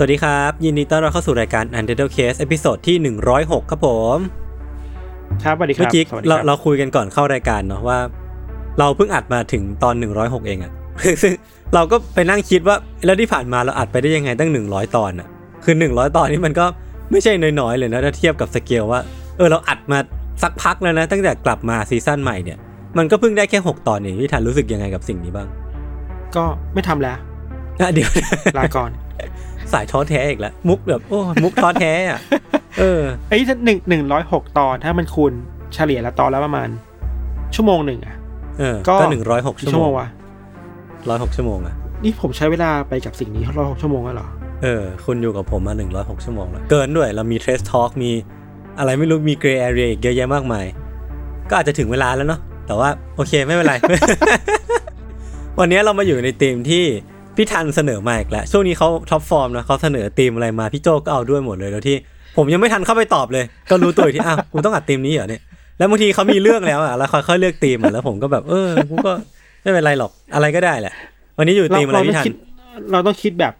สวัสดีครับ ยินดีต้อนรับเข้าสู่รายการ Untitled Case episode ที่ 106 ครับผม ครับสวัสดีคเมื่รัอกี้สวัสดีคเราเราคุยกันก่อนเข้ารายการเนาะว่า เราเพิ่งอัดมาถึงตอน 106 เองอะซึ่งเราก็ไปนั่งคิดว่าแล้วที่ผ่านมาเราอัดไปได้ยังไงตั้ง 100 ตอนอะคือ 100 ตอนนี้มันก็ไม่ใช่น้อยๆเลยนะถ้าเทียบกับสเกลว่าเออเราอัดมาสักพักแล้วนะ ตั้งแต่กลับมา season ใหม่เนี่ยมันก็เพิ่งได้แค่ 6 ตอนเองพี่ทันรู้สึกยังไงกับสิ่งนี้บ้าง ก็ไม่ทำแล้วอะเดี๋ยวลาก่อน สายท้อแท้อีกแล้ว มุกแบบโอ้มุกท้อแท้อะเออไอ้ยถ้าหนึ่งหนึ่งร้อยหกตอนถ้ามันคูณเฉลี่ยละตอนแล้วประมาณ ชั่วโมงหนึ่งอะเออก็ก็หนึ่งร้อยหกกี่ชั่ชั่ววโมโมงงวะร้อยหกชั่วโมงอะนี่ผมใช้เวลาไปกับสิ่งนี้ร้อยหกชั่วโมงแล้วเหรอเออ คุณอยู่กับผมมาหนึ่งร้อยหกชั่วโมงแล้ว เกินด้วยเรามีเทสทอ l k มี อะไรไม่รู้มีเกรย์แอเรียอีกเยอะแยะมากมาย ก็อาจจะถึงเวลาแล้วเนาะแต่ว่าโอเคไม่เป็นไร วันนี้เรามาอยู่ในธีมที่ พี่ทันเสนอมาอีกแล้วช่วงนี้เขา top form นะเขาเสนอธีมอะไรมาพี่โจก็เอาด้วยหมดเลยแล้วที่ ผมยังไม่ทันเข้าไปตอบเลย ก็รู้ตัวที่อ้าวกูต้องอัดธีมนี้เหรอเนี่ยแล้วบางทีเขามีเรื่องแล้วอะแล้วค่อยๆเลือกธีมอะแล้วผมก็แบบเออกูก็ไม่เป็นไรหรอกอะไรก็ได้แหละ วันนี้อยู่ธีมอะไรพี่ทันเราต้องคิดแบบ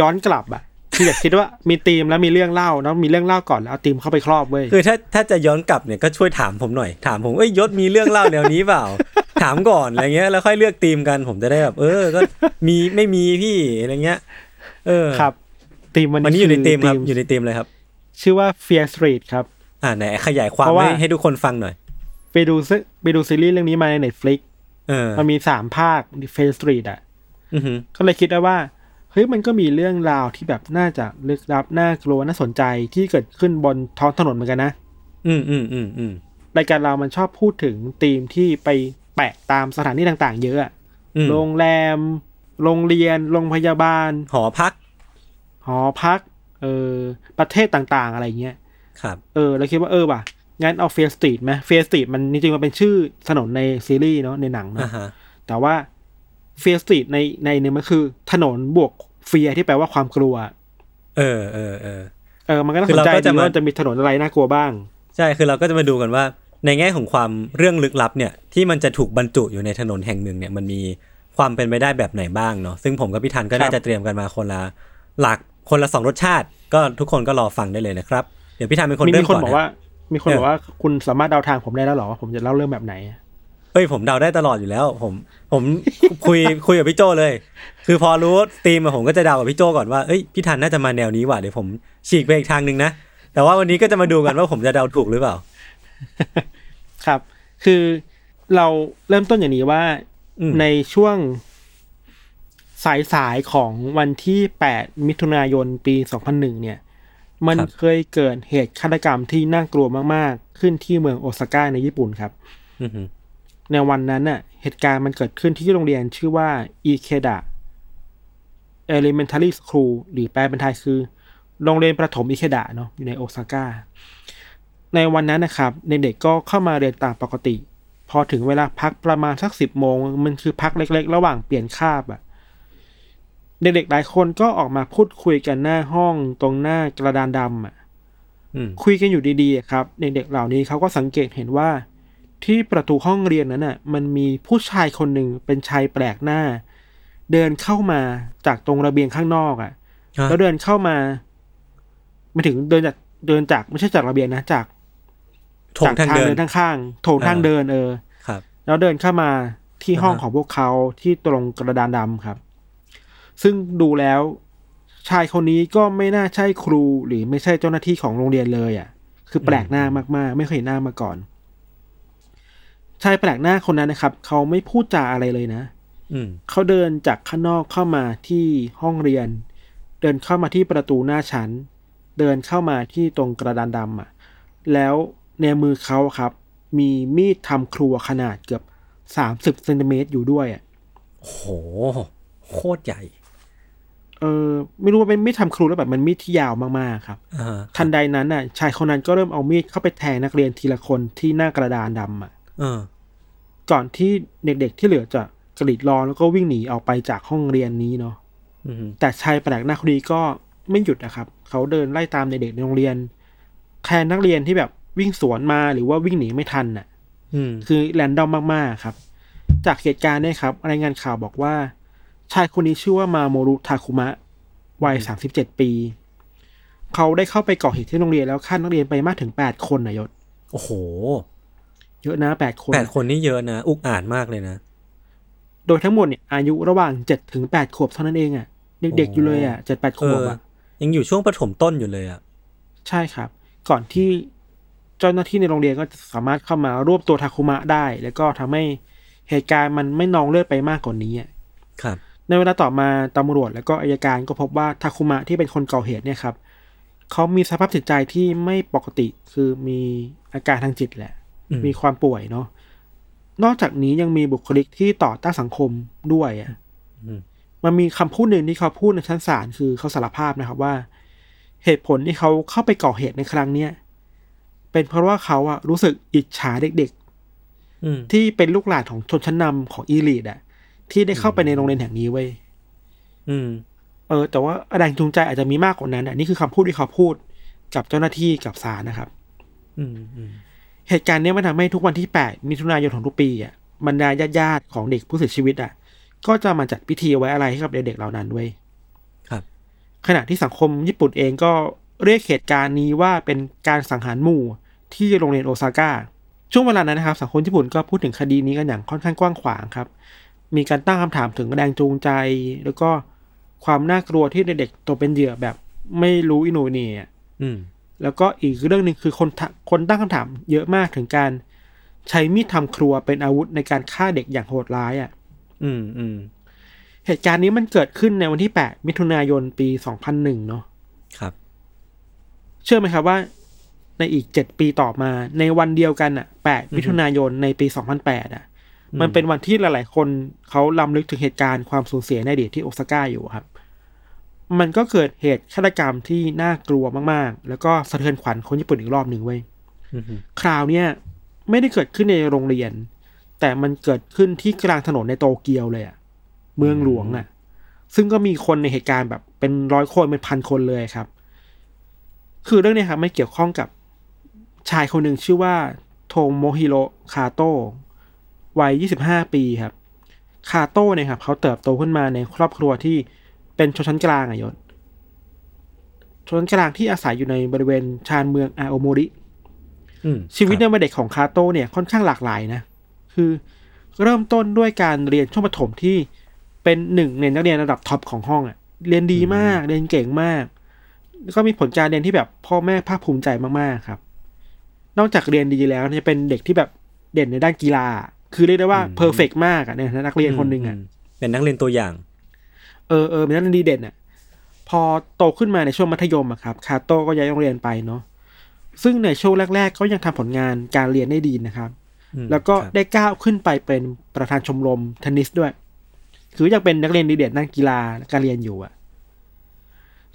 ย้อนกลับอะ คืออยากคิดว่ามีธีมแล้วมีเรื่องเล่าแล้วมีเรื่องเล่าก่อนแล้วเอาธีมเข้าไปครอบเว้ยคือถ้าถ้าจะย้อนกลับเนี่ยก็ช่วยถามผมหน่อยถามผมเอ้ยยศมีเรื่องเล่าแนวนี้เปล่า ถามก่อนอะไรเงี้ยแล้วค่อยเลือกทีมกันผมจะได้แบบ เออ ก็มีไม่มีพี่อะไรเงี้ย เออครับธีมวันวันนี้นี้อยู่ในทีมครับธีอยู่ในทีมเลยครับ ชื่อว่า Fear Street ครับ อ่าไหนขยายความเพราะว่าให้ให้ทุกคนฟังหน่อยไปดูซึไปดูซีรีส์เรื่องนี้มาใน Netflix เออมันมีสามภาค Fear Street อะอือหือก็เลยคิดได้ว่า เฮ้ยมันก็มีเรื่องราวที่แบบน่าจะลึกลับน่ากลัวน่าสนใจที่เกิดขึ้นบนท้องถนนเหมือนกันนะ อืมอืมอืมอืมรายการเรามันชอบพูดถึงธีมที่ไปแปะตามสถานที่ต่าง ๆ เยอะอะอืมโรงแรม โรงเรียน โรงพยาบาล หอพัก หอพัก เออ ประเทศต่างๆ อะไรเงี้ย ครับ เออ เราคิดว่าเออว่ะ งั้นเอา Fear Street ไหม Fear Street มันจริงๆมันเป็นชื่อถนนในซีรีส์เนาะ ในหนังอ่าเนาะฮะแต่ว่า Fear Street ในในหนึ่งมันคือ ถนนบวกเฟียที่แปลว่าความกลัว เออเออเออเออมันก็น่าคืสอนเราใจก็จะดีมาว่าจะมีถนนอะไรน่ากลัวบ้าง ใช่คือเราก็จะมาดูกันว่า ในแง่ของความเรื่องลึกลับเนี่ย ที่มันจะถูกบรรจุอยู่ในถนนแห่งหนึ่งเนี่ยมันมีความเป็นไปได้แบบไหนบ้างเนาะซึ่งผมกับพี่ทันก็ครับน่าจะเตรียมกันมาคนละหลักคนละสองรสชาติ ก็ทุกคนก็รอฟังได้เลยนะครับ เดี๋ยวพี่ทันเป็นคนมีเริ่มีมคนก่อนบอกนะว่า มีคนเออบอกว่าคุณสามารถเดาทางผมได้แล้วเหรอว่าผมจะเล่าเรื่องแบบไหนเฮ้ยผมเดาได้ตลอดอยู่แล้ว ผมผมคุยคุยกับพี่โจเลย คือพอรู้ธีมอะผมก็จะเดากับพี่โจก่อนว่าเอ้ยพี่ทันน่าจะมาแนวนี้ว่ะเดี๋ยวผมฉีกไปอีกทางหนึ่งนะแต่ว่าวันนี้ก็จะมาดูกันว่าผมจะเดาถูกหรือเปล่า ครับ คือเราเริ่มต้นอย่างนี้ว่าอืมในช่วงสายๆของวันที่ 8 มิถุนายนปี 2001 เนี่ย มันเคยเกิดเหตุฆาตกรรมที่น่ากลัวมาก ๆ ขึ้นที่เมืองโอซาก้าในญี่ปุ่นครับอือหือ ในวันนั้นน่ะเหตุการณ์มันเกิดขึ้นที่โรงเรียนชื่อว่าอีเคดะ Elementary School หรือแปลเป็นไทยคือ โรงเรียนประถมอิเคดะเนาะอยู่ในโอซาก้า ในวันนั้นนะครับเด็กๆก็เข้ามาเรียนตามปกติ พอถึงเวลาพักประมาณสักสิบโมง มันคือพักเล็กๆ ระหว่างเปลี่ยนคาบอะเด็กๆหลายคนก็ออกมาพูดคุยกันหน้าห้องตรงหน้ากระดานดำอะอืมคุยกันอยู่ดีๆอะครับ เด็กๆเหล่านี้เขาก็สังเกตเห็นว่า ที่ประตูห้องเรียนนั้นน่ะมันมีผู้ชายคนหนึ่งเป็นชายแปลกหน้า เดินเข้ามาจากตรงระเบียงข้างนอกอะฮะแล้วเดินเข้ามาไม่ถึงเดินจากเดินจากไม่ใช่จากระเบียงนะจากโถงทางเดินข้างๆโถงทางอ่าเดินเออครับ แล้วเดินเข้ามาที่ห้องอ่าฮะของพวกเขาที่ตรงกระดานดำครับ ซึ่งดูแล้วชายคนนี้ก็ไม่น่าใช่ครูหรือไม่ใช่เจ้าหน้าที่ของโรงเรียนเลยอะ คือแปลกหน้ามากๆ ไม่เคยเห็นหน้ามาก่อน ชายแปลกหน้าคนนั้นนะครับ เขาไม่พูดจาอะไรเลยนะ อืมเขาเดินจากข้างนอกเข้ามาที่ห้องเรียน เดินเข้ามาที่ประตูหน้าชั้น เดินเข้ามาที่ตรงกระดานดำอะ แล้วในมือเขาครับ มีมีดทำครัวขนาดเกือบสามสิบเซนติเมตรอยู่ด้วยอะโหโคตรใหญ่ เออไม่รู้ว่าเป็นมีดทำครัวหรือแบบมันมีดที่ยาวมากๆครับอ่าทันใดนั้นน่ะ ชายคนนั้นก็เริ่มเอามีดเข้าไปแทงนักเรียนทีละคนที่หน้ากระดานดำอะเออ ก่อนที่เด็กๆที่เหลือจะกรีดร้องแล้วก็วิ่งหนีออกไปจากห้องเรียนนี้เนาะอืมแต่ชายแปลกหน้าคนนี้ก็ไม่หยุดนะครับ เขาเดินไล่ตามเด็กๆในโรงเรียน แทนนักเรียนที่แบบวิ่งสวนมาหรือว่าวิ่งหนีไม่ทันน่ะ อืม คือแรนดอมมากๆครับ จากเหตุการณ์เนี่ยครับรายงานข่าวบอกว่า ชายคนนี้ชื่อว่ามาโมรุทาคุมะวัยสามสิบเจ็ดปี เขาได้เข้าไปก่อเหตุที่โรงเรียนแล้วฆ่านักเรียนไปมากถึงแปดคนนะยศ โอ้โห เยอะนะแปดคนแปดคนนี่เยอะนะ อุกอาจมากเลยนะ โดยทั้งหมดเนี่ยอายุระหว่างเจ็ดถึงแปดขวบเท่านั้นเองอะเด็กๆอยู่เลยอะเจ็ดแปดขเอวบออะยังอยู่ช่วงประถมต้นอยู่เลยอะใช่ครับ ก่อนที่เจ้าหน้าที่ในโรงเรียนก็จะสามารถเข้ามารวบตัวทาคุมะได้ แล้วก็ทำให้เหตุการณ์มันไม่นองเลือดไปมากกว่านนี้อะครับ ในเวลาต่อมาตำรวจแล้วก็อายการก็พบว่าทาคุมะที่เป็นคนก่อเหตุเนี่ยครับเขามีสภาพจิตใจที่ไม่ปกติคือมีอาการทางจิตแหละอื มมีความป่วยเนาะนอกจากนี้ยังมีบุคลิกที่ต่อต้านสังคมด้วยอะอืมมันมีคำพูดหนึ่งที่เขาพูดในชั้นศาลคือเขาสารภาพนะครับว่า เหตุผลที่เขาเข้าไปก่อเหตุในครั้งเนี้ยเป็นเพราะว่าเขาอะรู้สึกอิจฉาเด็กอืมๆที่เป็นลูกหลานของชนชั้นนำของอีลีดอะที่ได้เข้าไปในโรงเรียนแห่งนี้เว้ยอืมเออ แต่ว่าแรงจูงใจอาจจะมีมากกว่านั้นอะนี่คือคำพูดที่เขาพูดกับเจ้าหน้าที่กับศาลนะครับ อืมอืม เหตุการณ์เนี้ยมันทำให้ทุกวันที่ 8 มิถุนายนของทุกปีอะบรรดาญาติๆของเด็กผู้เสียชีวิตอะ ก็จะมาจัดพิธีไว้อะไรให้กับเด็กๆเหล่านั้นด้วยครับ ขณะที่สังคมญี่ปุ่นเองก็เรียกเหตุการณ์นี้ว่าเป็นการสังหารหมู่ที่โรงเรียนโอซาก้าช่วงเวลานั้นนะครับ สังคมญี่ปุ่นก็พูดถึงคดีนี้กันอย่างค่อนข้างกว้างขวางครับ มีการตั้งคำถามถึงแรงจูงใจ แล้วก็ความน่ากลัวที่เด็กๆตกเป็นเหยื่อแบบไม่รู้อินโนเนียอืม แล้วก็อีกเรื่องหนึ่งคือคนทะคนตั้งคำถามเยอะมากถึงการ ใช้มีดทำครัวเป็นอาวุธในการฆ่าเด็กอย่างโหดร้ายอะ่ะ อืมอืมเหตุการณ์นี้มันเกิดขึ้นในวันที่8มิถุนายนปี2001เนาะครับ เชื่อไหมครับว่า ในอีก7ปีต่อมาในวันเดียวกันอะ8มิถุนายนในปี2008อะ มันเป็นวันที่หลาย ๆ คนเขาลำลึกถึงเหตุการณ์ความสูญเสียในอดีตที่โอซาก้าอยู่ครับ มันก็เกิดเหตุฆาตกรรมที่น่ากลัวมากๆ แล้วก็สะเทือนขวัญคนญี่ปุ่นอีกรอบหนึ่งเว้ยอืมอืมคราวเนี้ยไม่ได้เกิดขึ้นในโรงเรียน แต่มันเกิดขึ้นที่กลางถนนในโตเกียวเลยอะเมืองหลวงอะซึ่งก็มีคนในเหตุการณ์แบบเป็นร้อยคนเป็นพันคนเลยครับ คือเรื่องเนี้ยครับไม่เกี่ยวข้องกับชายคนหนึ่งชื่อว่าโทโมฮิโรคาโตะวัย 25 ปีครับ คาโต้เนี่ยครับเขาเติบโตขึ้นมาในครอบครัวที่ เป็นชนชั้นกลางอะยศชนชั้นกลางที่อาศัยอยู่ในบริเวณชานเมืองอาโอโมริอืมชีวิตคในรับวัยเด็กของคาโต้เนี่ยค่อนข้างหลากหลายนะ คือเริ่มต้นด้วยการเรียนช่วงประถมที่เป็นหนึ่งในนักเรียนระดับ top ของห้องอะ่ะเรียนดีมากเรียนเก่งมาก แล้วก็มีผลการเรียนที่แบบพ่อแม่ภาคภูมิใจมากๆครับ นอกจากเรียนดีแล้วจะเป็นเด็กที่แบบเด่นในด้านกีฬา คือเรียกได้ว่า perfect มากอะ่ะในฐานะนักเรียนคนหนึ่งอะ อืมเป็นนักเรียนตัวอย่าง เออเออเป็นนักเรียนดีเด่นอะพอโตขึ้นมาในช่วงมัธยมอะครับคาโต้ก็ย้ายโรงเรียนไปเนาะซึ่งในช่วงแรกๆก็ยังทำผลงานการเรียนได้ดีนะครับอืมแล้วก็ครับได้ก้าวขึ้นไปเป็นประธานชมรมเทนนิสด้วย คือยังเป็นนักเรียนดีเด่นด้านกีฬาการเรียนอยู่อะ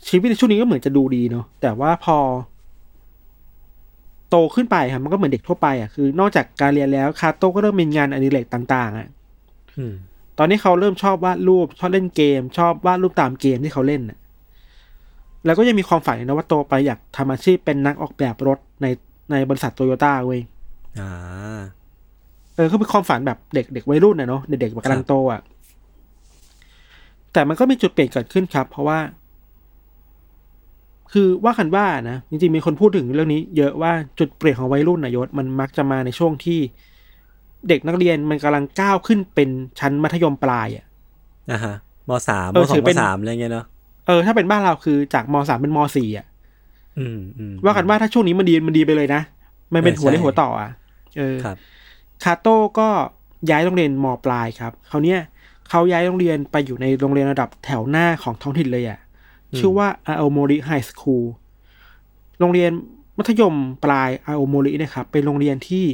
ชีวิตในช่วงนี้ก็เหมือนจะดูดีเนาะแต่ว่าพอ โตขึ้นไปครับมันก็เหมือนเด็กทั่วไปอะคือนอกจากการเรียนแล้วคาโต้ก็เริ่มมีงานอดิเรกต่าง ๆอะอืม ตอนนี้เขาเริ่มชอบวาดรูปชอบเล่นเกม ชอบวาดรูปตามเกมที่เขาเล่นน่ะแล้วก็ยังมีความฝันนะว่าโตไปอยากทำอาชีพเป็นนักออกแบบรถในในบริษัทโตโยต้าเว้ยอ่าเออก็เป็นความฝันแบบเด็กเด็กวัยรุ่นนะเนาะเด็กเด็กแบบกำลังโตอะแต่มันก็มีจุดเปลี่ยนเกิดขึ้นครับ เพราะว่า คือว่ากันว่านะจริงๆมีคนพูดถึงเรื่องนี้ เยอะว่าจุดเปลี่ยนของวัยรุ่นนะยศมันมักจะมาในช่วงที่ เด็กนักเรียนมันกำลังก้าวขึ้นเป็นชั้นมัธยมปลายอะอ่าฮะมสามเอมอสอถืงอมเป็นสามอะไรเงี้ยเนาะเออถ้าเป็นบ้านเราคือจากมสามเป็นมสี่อะอืมอืมว่ากันว่าถ้าช่วงนี้มันดีมันดีไปเลยนะมันเป็นเออหัวเรียใช่หัวต่ออะเออครับคาโต้ก็ย้ายโรงเรียนมปลายครับเขาวเนี้ยเขาย้ายโรงเรียนไปอยู่ในโรงเรียนระดับแถวหน้าของท้องถิ่นเลยอะชื่อว่าอาโอโมริไฮสคูลโรงเรียนมัธยมปลายอาโอโมริเนี่ยครับเป็นโรงเรียนที่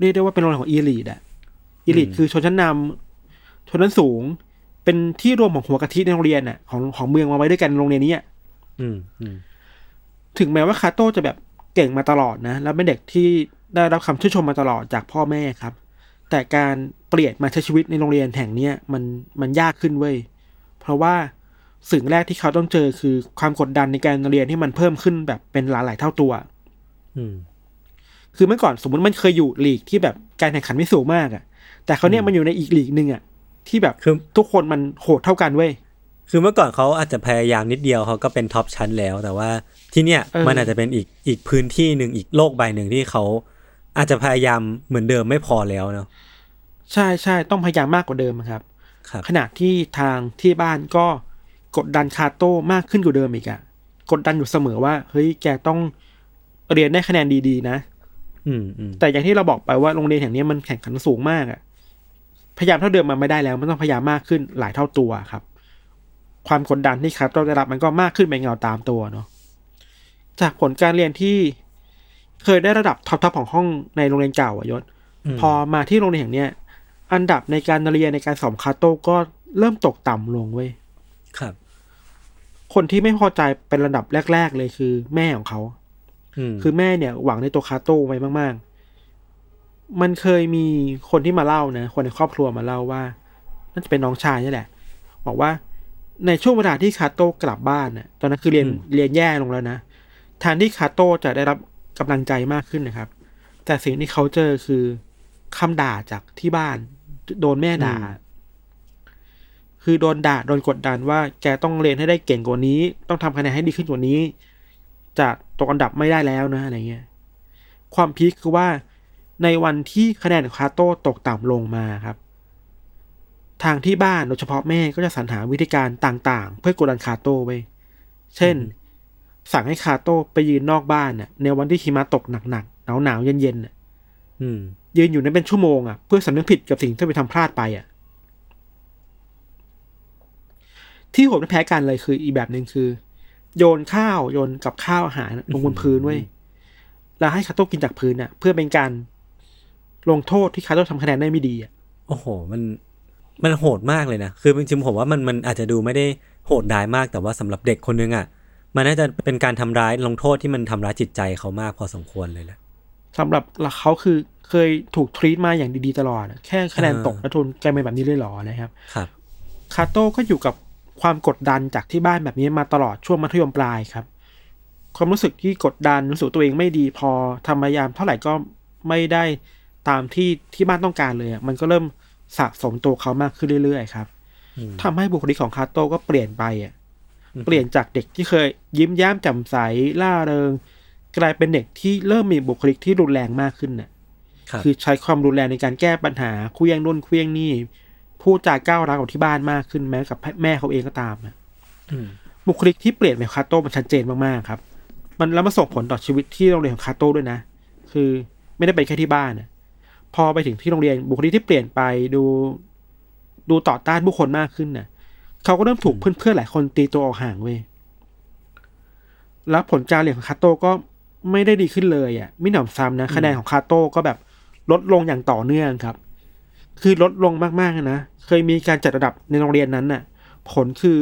เรียกได้ว่าเป็นโรงเรียนของอีลีดอะอีลีดอืมคือชนชั้นนำชนชั้นสูง เป็นที่รวมของหัวกะทิในโรงเรียนอะของของเมืองมาไว้ด้วยกันโรงเรียนนี้อะอืมอืมถึงแม้ว่าคาโต้จะแบบเก่งมาตลอดนะ แล้วเป็นเด็กที่ได้รับคำชื่นชมมาตลอดจากพ่อแม่ครับ แต่การเปลี่ยนมาใช้ชีวิตในโรงเรียนแห่งเนี้ยมันมันยากขึ้นเว้ยเพราะว่าสิ่งแรกที่เขาต้องเจอคือความกดดันในการเรียนที่มันเพิ่มขึ้นแบบเป็นหลายหลายๆเท่าตัว อืม คือเมื่อก่อนสมมติมันเคยอยู่ลีกที่แบบการแข่งขันไม่สูงมากอะแต่เขาวเนี่ยมันอยู่ในอีกลีกหนึ่งอะที่แบบคือทุกคนมันโหดเท่ากันเว้ยคือเมื่อก่อนเขาอาจจะพยายามนิดเดียวเขาก็เป็นท็อปชั้นแล้ว แต่ว่าที่เนี่ยเออมันอาจจะเป็นอีกอีกพื้นที่หนึ่งอีกโลกใบหนึ่งที่เขาอาจจะพยายามเหมือนเดิมไม่พอแล้วเนาะใช่ใช่ต้องพยายามมากกว่าเดิมครับครับ ขณะที่ทางที่บ้านก็กดดันคาโต้มากขึ้นกว่าเดิมอีกอะกดดันอยู่เสมอว่าเฮ้ยแกต้องเรียนได้คะแนนดีๆนะ อืมอืมแต่อย่างที่เราบอกไปว่าโรงเรียนแห่งนี้มันแข่งขันสูงมากอะพยายามเท่าเดิมมันไม่ได้แล้ว มันต้องพยายามมากขึ้นหลายเท่าตัวครับ ความกดดันที่คาโต้ได้รับมันก็มากขึ้นเป็นเงาตามตัวเนาะจากผลการเรียนที่เคยได้ระดับท็อปๆของห้องในโรงเรียนเก่าอะยศ พอมาที่โรงเรียนแห่งเนี้ยอันดับในการเรียนในการสอบคาโต้ก็เริ่มตกต่ำลงเว้ยครับ คนที่ไม่พอใจเป็นระดับแรก ๆ เลยคือ แม่ของเขาอืม คือแม่เนี่ยหวังในตัวคาโต้ไว้มาก ๆ มันเคยมีคนที่มาเล่านะ คนในครอบครัวมาเล่าว่าน่าจะเป็นน้องชายนี่แหละ บอกว่าในช่วงเวลาที่คาโต้กลับบ้านน่ะ ตอนนั้นคือเรียนเรียนแย่ลงแล้วนะแทนที่คาโต้จะได้รับกำลังใจมากขึ้นนะครับ แต่สิ่งที่เขาเจอคือคำด่าจากที่บ้าน โดนแม่ด่า คือโดนด่าโดนกดดันว่าแกต้องเรียนให้ได้เก่งกว่านี้ ต้องทำคะแนนให้ดีขึ้นกว่านี้ จะตกอันดับไม่ได้แล้วนะอะไรเงี้ยความพีคคือว่าในวันที่คะแนนของคาโต้ตกต่ำลงมาครับ ทางที่บ้านโดยเฉพาะแม่ก็จะสรรหาวิธีการต่างๆ เพื่อกดดันคาโต้ไว้เช่น สั่งให้คาโต้ไปยืนนอกบ้านน่ะในวันที่หิมะตกหนักๆหนาวๆเย็นๆน่ะอืมยืนอยู่นั้นเป็นชั่วโมงอะเพื่อสำนึกผิดกับสิ่งที่ไปทำพลาดไปอะ ที่โหดไม่แพ้กันเลยคืออีกแบบหนึ่งคือ โยนข้าวโยนกับข้าวอาหารลงบนพื้นไว้ยแล้วให้คาโต้กินจากพื้นอะ เพื่อเป็นการลงโทษที่คาโต้ทำคะแนนได้ไม่ดีอะโอ้โห มันมันโหดมากเลยนะ คือจริงๆผมว่ามันมันอาจจะดูไม่ได้โหดร้ายมากแต่ว่าสำหรับเด็กคนนึงอะ มันน่าจะเป็นการทำร้ายลงโทษที่มันทำร้ายจิตใจเขามากพอสมควรเลยแหละสำหรับเขาคือเคยถูกทรีตมาอย่างดีๆตลอดอะแค่คะแนนอ่าตกแล้วทนกลายเป็นแบบนี้เลยเหรอนะครับ ครับ คาโต้ก็อยู่กับ ความกดดันจากที่บ้านแบบนี้มาตลอดช่วงมัธยมปลายครับ ความรู้สึกที่กดดันรู้สึกตัวเองไม่ดีพอทำพยายามเท่าไหร่ก็ไม่ได้ตามที่ที่บ้านต้องการเลยอะมันก็เริ่มสะสมตัวเขามากขึ้นเรื่อยๆครับอืมทำให้บุคลิกของคาโต้ก็เปลี่ยนไปอะอืมเปลี่ยนจากเด็กที่เคยยิ้มแย้มแจ่มใสล่าเริง กลายเป็นเด็กที่เริ่มมีบุคลิกที่รุนแรงมากขึ้นน่ะครับคือใช้ความรุนแรงในการแก้ปัญหาเคลี้ยงนู่นเคลี้ยงนี่ พูดจาก้าวร้าวกับที่บ้านมากขึ้นแม้กับแม่เขาเองก็ตามอะอืมบุคลิกที่เปลี่ยนไปของคาโต้มันชัดเจนมากๆครับ มันแล้วมาส่งผลต่อชีวิตที่โรงเรียนของคาโต้ด้วยนะ คือไม่ได้เป็นแค่ที่บ้านนะพอไปถึงที่โรงเรียนบุคลิกที่เปลี่ยนไปดูดูต่อต้านผู้คนมากขึ้นน่ะเขาก็เริ่มถูกเพื่อนๆหลายคนตีตัวออกห่างเว้ยแล้วผลการเรียนของคาโต้ก็ไม่ได้ดีขึ้นเลยอะไม่หนำซ้ำนะ คะแนนของคาโต้ก็แบบลดลงอย่างต่อเนื่องครับ คือลดลงมากๆนะ เคยมีการจัดระดับในโรงเรียนนั้นน่ะ ผลคือ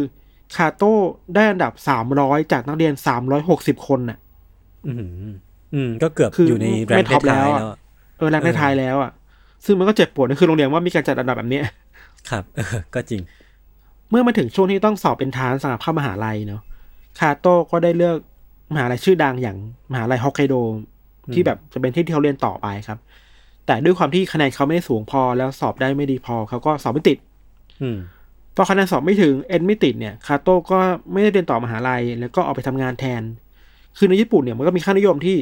คาโต้ได้อันดับสามร้อยจากนักเรียนสามร้อยหกสิบคนน่ะ อืมอืม ก็เกือบคืออยู่ในแรไม่งท็อปท้ายแล้วๆอะแล้วอะเออแรงในเออไทายแล้วอะ ซึ่งมันก็เจ็บปวดนะคือโรงเรียนว่ามีการจัดอันดับแบบเนี้ยครับเออก็จริง เมื่อมาถึงช่วงที่ต้องสอบเป็นทานสำหรับเข้ามหาลัยเนาะคาโต้ก็ได้เลือกมหาลัยชื่อดังอย่างมหาลัยฮอกไกโดที่แบบจะเป็นที่ที่เขาเรียนต่อไปครับ แต่ด้วยความที่คะแนนเขาไม่ได้สูงพอแล้วสอบได้ไม่ดีพอเขาก็สอบไม่ติด อืมพอคะแนนสอบไม่ถึงเอ็นไม่ติดเนี่ยคาโต้ก็ไม่ได้เรียนต่อมหาลัย แล้วก็ออกไปทำงานแทน คือในญี่ปุ่นเนี่ยมันก็มีค่านิยมที่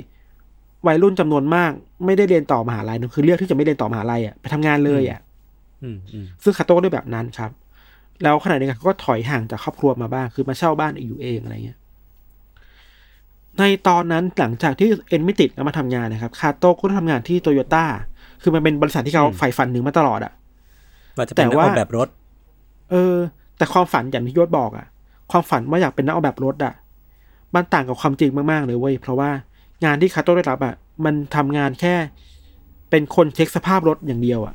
วัยรุ่นจำนวนมาก ไม่ได้เรียนต่อมหาลัยนะคือเลือกที่จะไม่เรียนต่อมหาลัยอะไปทำงานเลยอะอืมอืมซึ่งคาโต้ก็ได้แบบนั้นครับ แล้วขณะเดียวกันเขาก็ถอยห่างจากครอบครัวมาบ้าง คือมาเช่าบ้านอยู่เองอะไรเงี้ยในตอนนั้นหลังจากที่เอ็นไม่ติดแล้วมาทำงานนะครับคาโต้ก็ทำงานที่โตโยต้า คือมันเป็นบริษัทที่เขาใฝ่ฝันถึงมาตลอดอะว่าจะแต่เป็นนักว่าออกแบบรถ เออ แต่ความฝันอย่างที่ยศบอกอะความฝันว่าอยากเป็นนักออกแบบรถอะมันต่างกับความจริงมากๆเลยเว้ยเพราะว่างานที่คาโต้ได้รับอะมันทำงานแค่ เป็นคนเช็คสภาพรถอย่างเดียวอะ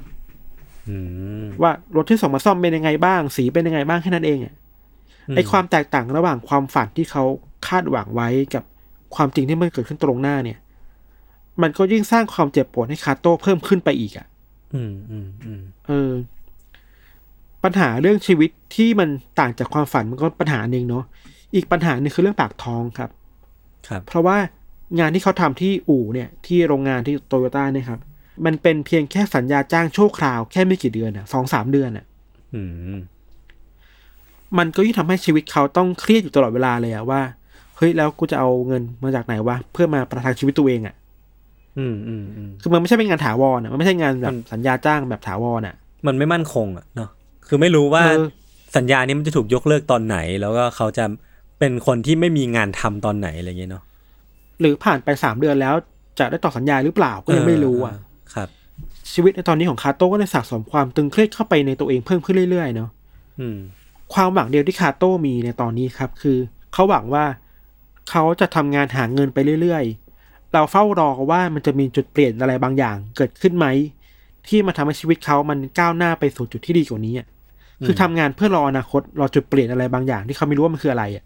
อืมว่ารถที่ส่งมาซ่อมเป็นยังไงบ้าง สีเป็นยังไงบ้างแค่นั้นเองอะไอความแตกต่างระหว่างความฝันที่เขาคาดหวังไว้กับความจริงที่มันเกิดขึ้นตรงหน้าเนี่ย มันก็ยิ่งสร้างความเจ็บปวดให้คาโต้เพิ่มขึ้นไปอีกอะอืมอืมอืมเออ ปัญหาเรื่องชีวิตที่มันต่างจากความฝันมันก็ปัญหาหนึ่งเนาะอีกปัญหาหนึ่งคือเรื่องปากท้องครับ ครับ เพราะว่างานที่เขาทำที่อู่เนี่ย ที่โรงงานที่โตโยต้าเนี่ยครับ มันเป็นเพียงแค่สัญญาจ้างชั่วคราวแค่ไม่กี่เดือนอะสองสามเดือนอะอืมมันก็ยิ่งทำให้ชีวิตเขาต้องเครียดอยู่ตลอดเวลาเลยอะว่า เฮ้ยแล้วกูจะเอาเงินมาจากไหนวะเพื่อมาประทังชีวิตตัวเองอะ อืมอืมอืมคือมันไม่ใช่เป็นงานถาวรอะมันไม่ใช่งานแบมับนสัญญาจ้างแบบถาวรอะมันไม่มั่นคงอะเนาะคือไม่รู้ว่าเออสัญญานี้มันจะถูกยกเลิกตอนไหน แล้วก็เขาจะเป็นคนที่ไม่มีงานทำตอนไหนอะไรเงี้ยเนาะหรือผ่านไปสามเดือนแล้วจะได้ต่อสัญญาหรือเปล่าก็ยังไม่รู้อะเครับ ชีวิตในตอนนี้ของคาโต้ก็เลยสะสมความตึงเครียดเข้าไปในตัวเองเพิ่มขึ้นเรื่อยๆเนาะอืมความหวังเดียวที่คาโต้มีในตอนนี้ครับ คือเขาหวังว่าเขาจะทำงานหาเงินไปเรื่อยๆ เราเฝ้ารอว่ามันจะมีจุดเปลี่ยนอะไรบางอย่างเกิดขึ้นไหม ที่มาทำให้ชีวิตเขามันก้าวหน้าไปสู่จุดที่ดีกว่านี้อะคือทำงานเพื่อรออนาคตรอจุดเปลี่ยนอะไรบางอย่าง ที่เขาไม่รู้ว่ามันคืออะไรอะ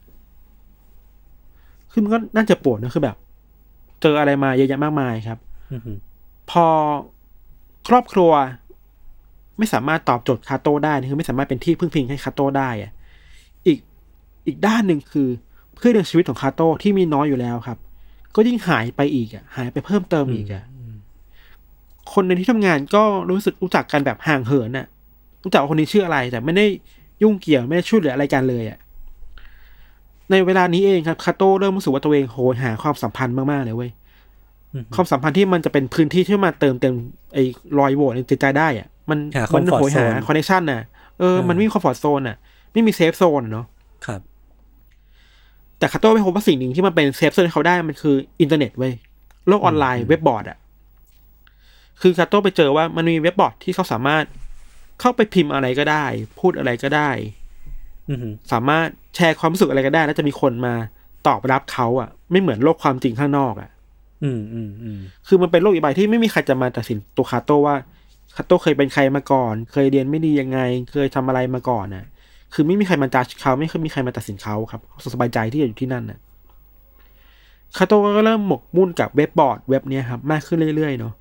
คือมันก็น่าจะปวดนะคือแบบ เจออะไรมาเยอะแยะมากมายครับอืมพอครอบครัว ไม่สามารถตอบโจทย์คาโต้ได้คือไม่สามารถเป็นที่พึ่งพิงให้คาโต้ได้อะอีกอีกด้านหนึ่งคือ เพื่อนในชีวิตของคาโต้ที่มีน้อยอยู่แล้วครับ ก็ยิ่งหายไปอีกอะ หายไปเพิ่มเติมอีกอะคนในที่ทำงานก็รู้สึกรู้จักกันแบบห่างเหินน่ะ รู้จักว่าคนนี้ชื่ออะไร แต่ไม่ได้ยุ่งเกี่ยวไม่ได้ช่วยเหลืออะไรกันเลยอะ ในเวลานี้เองครับคาโต้เริ่มรู้สึกว่าตัวเองโหยหาความสัมพันธ์มากๆเลยเว้ยอืมความสัมพันธ์ที่มันจะเป็นพื้นที่ที่มาเติมเต็มไอ้รอยโหว่ในจิตใจได้อะมันหามั comfort โหยหา zone คอนเนคชันน่ะเออเออมันไม่มีคอมฟอร์ z โซนอะ ไม่มี safe zone เนาะครับ แต่คาโต้ไปพบว่าสิ่งหนึ่งที่มันเป็น safe zone ให้เขาได้มันคืออินเทอร์เน็ตเว้ยโลกออนไลน์เว็บบอร์ดอะคือคาโต้ไปเจอว่ามันมีเว็บบอร์ดที่เขาสามารถเข้าไปพิมพ์อะไรก็ได้ พูดอะไรก็ได้อืมสามารถแชร์ความรู้สึกอะไรก็ได้ แล้วจะมีคนมาตอบรับเขาอะไม่เหมือนโลกความจริงข้างนอกอะอืมอืมอืมคือมันเป็นโลกอีกใบที่ไม่มีใครจะมาตัดสินตัวคาโต้ว่าคาโต้เคยเป็นใครมาก่อน เคยเรียนไม่ดียังไง เคยทำอะไรมาก่อนน่ะ คือไม่มีใครมาจัดเขาไม่เคยมีใครมาตัดสินเขาครับเขาสบายใจที่จะอยู่ที่นั่นน่ะคาโต้ก็เริ่มหมกมุ่นกับเว็บบอร์ดเว็บเนี้ยครับมากขึ้นเรื่อยๆเนาะ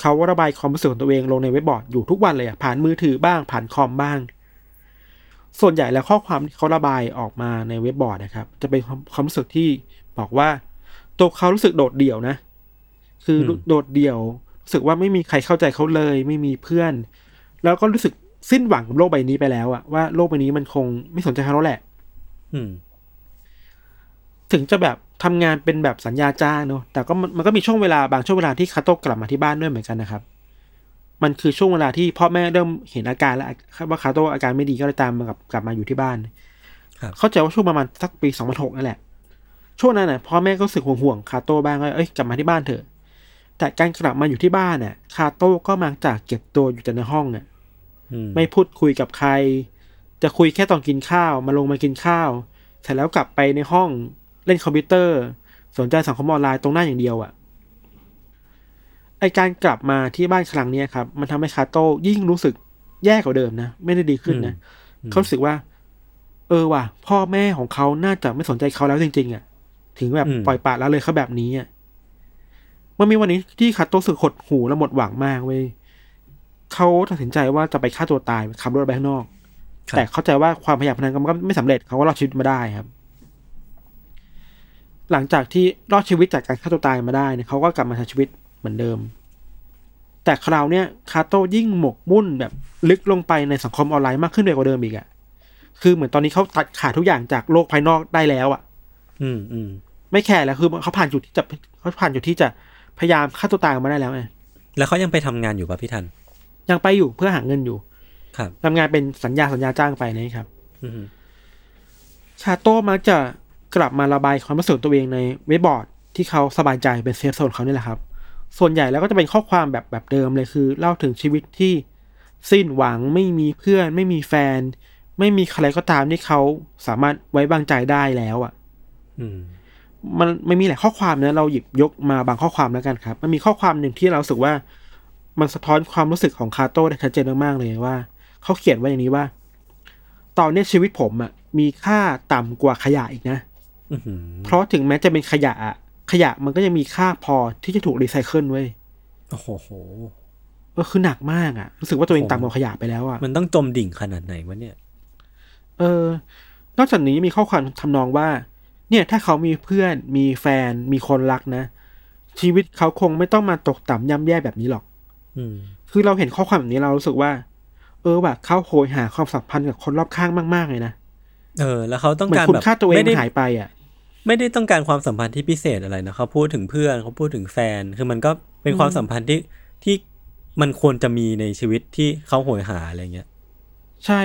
เขาก็ระบายความรู้สึกของตัวเองลงในเว็บบอร์ดอยู่ทุกวันเลยอะผ่านมือถือบ้างผ่านคอมบ้าง ส่วนใหญ่แล้วข้อความที่เขาระบายออกมาในเว็บบอร์ดนะครับ จะเป็นความความรู้สึกที่บอกว่า ตัวเขารู้สึกโดดเดี่ยวนะ คืออมโดดเดี่ยวรู้สึกว่าไม่มีใครเข้าใจเขาเลย ไม่มีเพื่อน แล้วก็รู้สึก สิ้นหวังกับโลกใบนี้ไปแล้วอะว่าโลกใบนี้มันคงไม่สนใจเขาแล้วแหละอืมถึงจะแบบทำงานเป็นแบบสัญญาจ้างเนอะแต่ก็มันมันก็มีช่วงเวลาบางช่วงเวลาที่คาโต้กลับมาที่บ้านด้วยเหมือนกันนะครับ มันคือช่วงเวลาที่พ่อแม่เริ่มเห็นอาการแล้วว่าคาโต้อาการไม่ดีก็เลยตามมากลับกลับมาอยู่ที่บ้านครับเข้าใจว่าช่วงประมาณสักปีสองพันหกนั่นแหละช่วงนั้นน่ะพ่อแม่ก็รู้สึกห่วงๆคาโต้บ้างว่าเอ้ยกลับมาที่บ้านเถอะแต่การกลับมาอยู่ที่บ้านน่ะคาโต้ก็มักจะเก็บตัวอยู่แต่ในห้องน่ะอืม ไม่พูดคุยกับใคร จะคุยแค่ตอนกินข้าว มาลงมากินข้าว เสร็จแล้วกลับไปในห้องเล่นคอมพิวเตอร์ สนใจสังคมออนไลน์ตรงหน้าอย่างเดียวอะ่ะไอการกลับมาที่บ้านครั้งเนี้ยครับ มันทำให้คาโต้ยิ่งรู้สึกแย่กว่าเดิมนะ ไม่ได้ดีขึ้นนะเขารู้สึกว่า เออว่ะ พ่อแม่ของเขาน่าจะไม่สนใจเขาแล้วจริงๆอะ่ะ ถึงแบบอืมปล่อยปละละเลยเขาแบบนี้อะ่ะมันมีวันนี้ที่คาโต้รู้สึกหดหูและหมดหวังมากเว้ย เขาตัดสินใจว่าจะไปฆ่าตัวตายขับรถไปข้างนอกครับแต่เข้าใจว่าความพยายามนั้นก็ไม่สำเร็จเขาก็รอดชีวิตมาได้ครับ หลังจากที่รอดชีวิตจากการฆ่าตัวตายมาได้เนี่ยเขาก็กลับมาใช้ชีวิตเหมือนเดิม แต่คราวเนี้ยคาโต้ยิ่งหมกมุ่นแบบลึกลงไปในสังคมออนไลน์มากขึ้นไปกว่าเดิมอีกอะคือเหมือนตอนนี้เขาตัดขาดทุกอย่างจากโลกภายนอกได้แล้วอะอืมอืมไม่แคร์แล้วคือเขาผ่านจุดที่จะเขาผ่านจุดที่จะพยายามฆ่าตัวตายมาได้แล้วไงแล้วเขายังไปทำงานอยู่ป่ะพี่ทัน ยังไปอยู่เพื่อหาเงินอยู่ ครับทำงานเป็นสัญญาสัญญาจ้างไปนะครับอืมคาโต้มักจะกลับมาระบายความรู้สึกตัวเองในเว็บบอร์ดที่เขาสบายใจเป็น safe zone เขานี่แหละครับ ส่วนใหญ่แล้วก็จะเป็นข้อความแบบแบบเดิมเลยคือ เล่าถึงชีวิตที่สิ้นหวังไม่มีเพื่อน ไม่มีแฟน ไม่มีใครก็ตามที่เขาสามารถไว้วางใจได้แล้วอะอืมมันไม่มีหลายข้อความนะเราหยิบยกมาบางข้อความแล้วกันครับ มันมีข้อความหนึ่งที่เรารู้สึกว่า มันสะท้อนความรู้สึกของคาโต้ได้ชัดเจนมากๆเลยว่า เขาเขียนไว้อย่างนี้ว่า ตอนนี้ชีวิตผมอะมีค่าต่ำกว่าขยะอีกนะอื้อหือเพราะถึงแม้จะเป็นขยะอะขยะมันก็ยังมีค่าพอที่จะถูกรีไซเคิลเว้ยโอ้โหเออคือหนักมากอะรู้สึกว่าตัวเองต่ำกว่าขยะไปแล้วอะมันต้องจมดิ่งขนาดไหนวะเนี่ย เออ นอกจากนี้มีข้อความทำนองว่า เนี่ย ถ้าเขามีเพื่อน มีแฟน มีคนรักนะชีวิตเขาคงไม่ต้องมาตกต่ำย่ำแย่แบบนี้หรอกอืม คือเราเห็นข้อความแบบนี้เรารู้สึกว่า เออแบบเขาโหยหาความสัมพันธ์กับคนรอบข้างมากๆเลยนะเออ แล้วเขาต้องเหมือการนคุณแบบค่าตัวเองไม่ได้หายไปอะ ไม่ได้ต้องการความสัมพันธ์ที่พิเศษอะไรนะเขาพูดถึงเพื่อนเขาพูดถึงแฟน คือมันก็เป็นความสัมพันธ์ที่ที่มันควรจะมีในชีวิตที่เขาโหยหาอะไรเงี้ย ใช่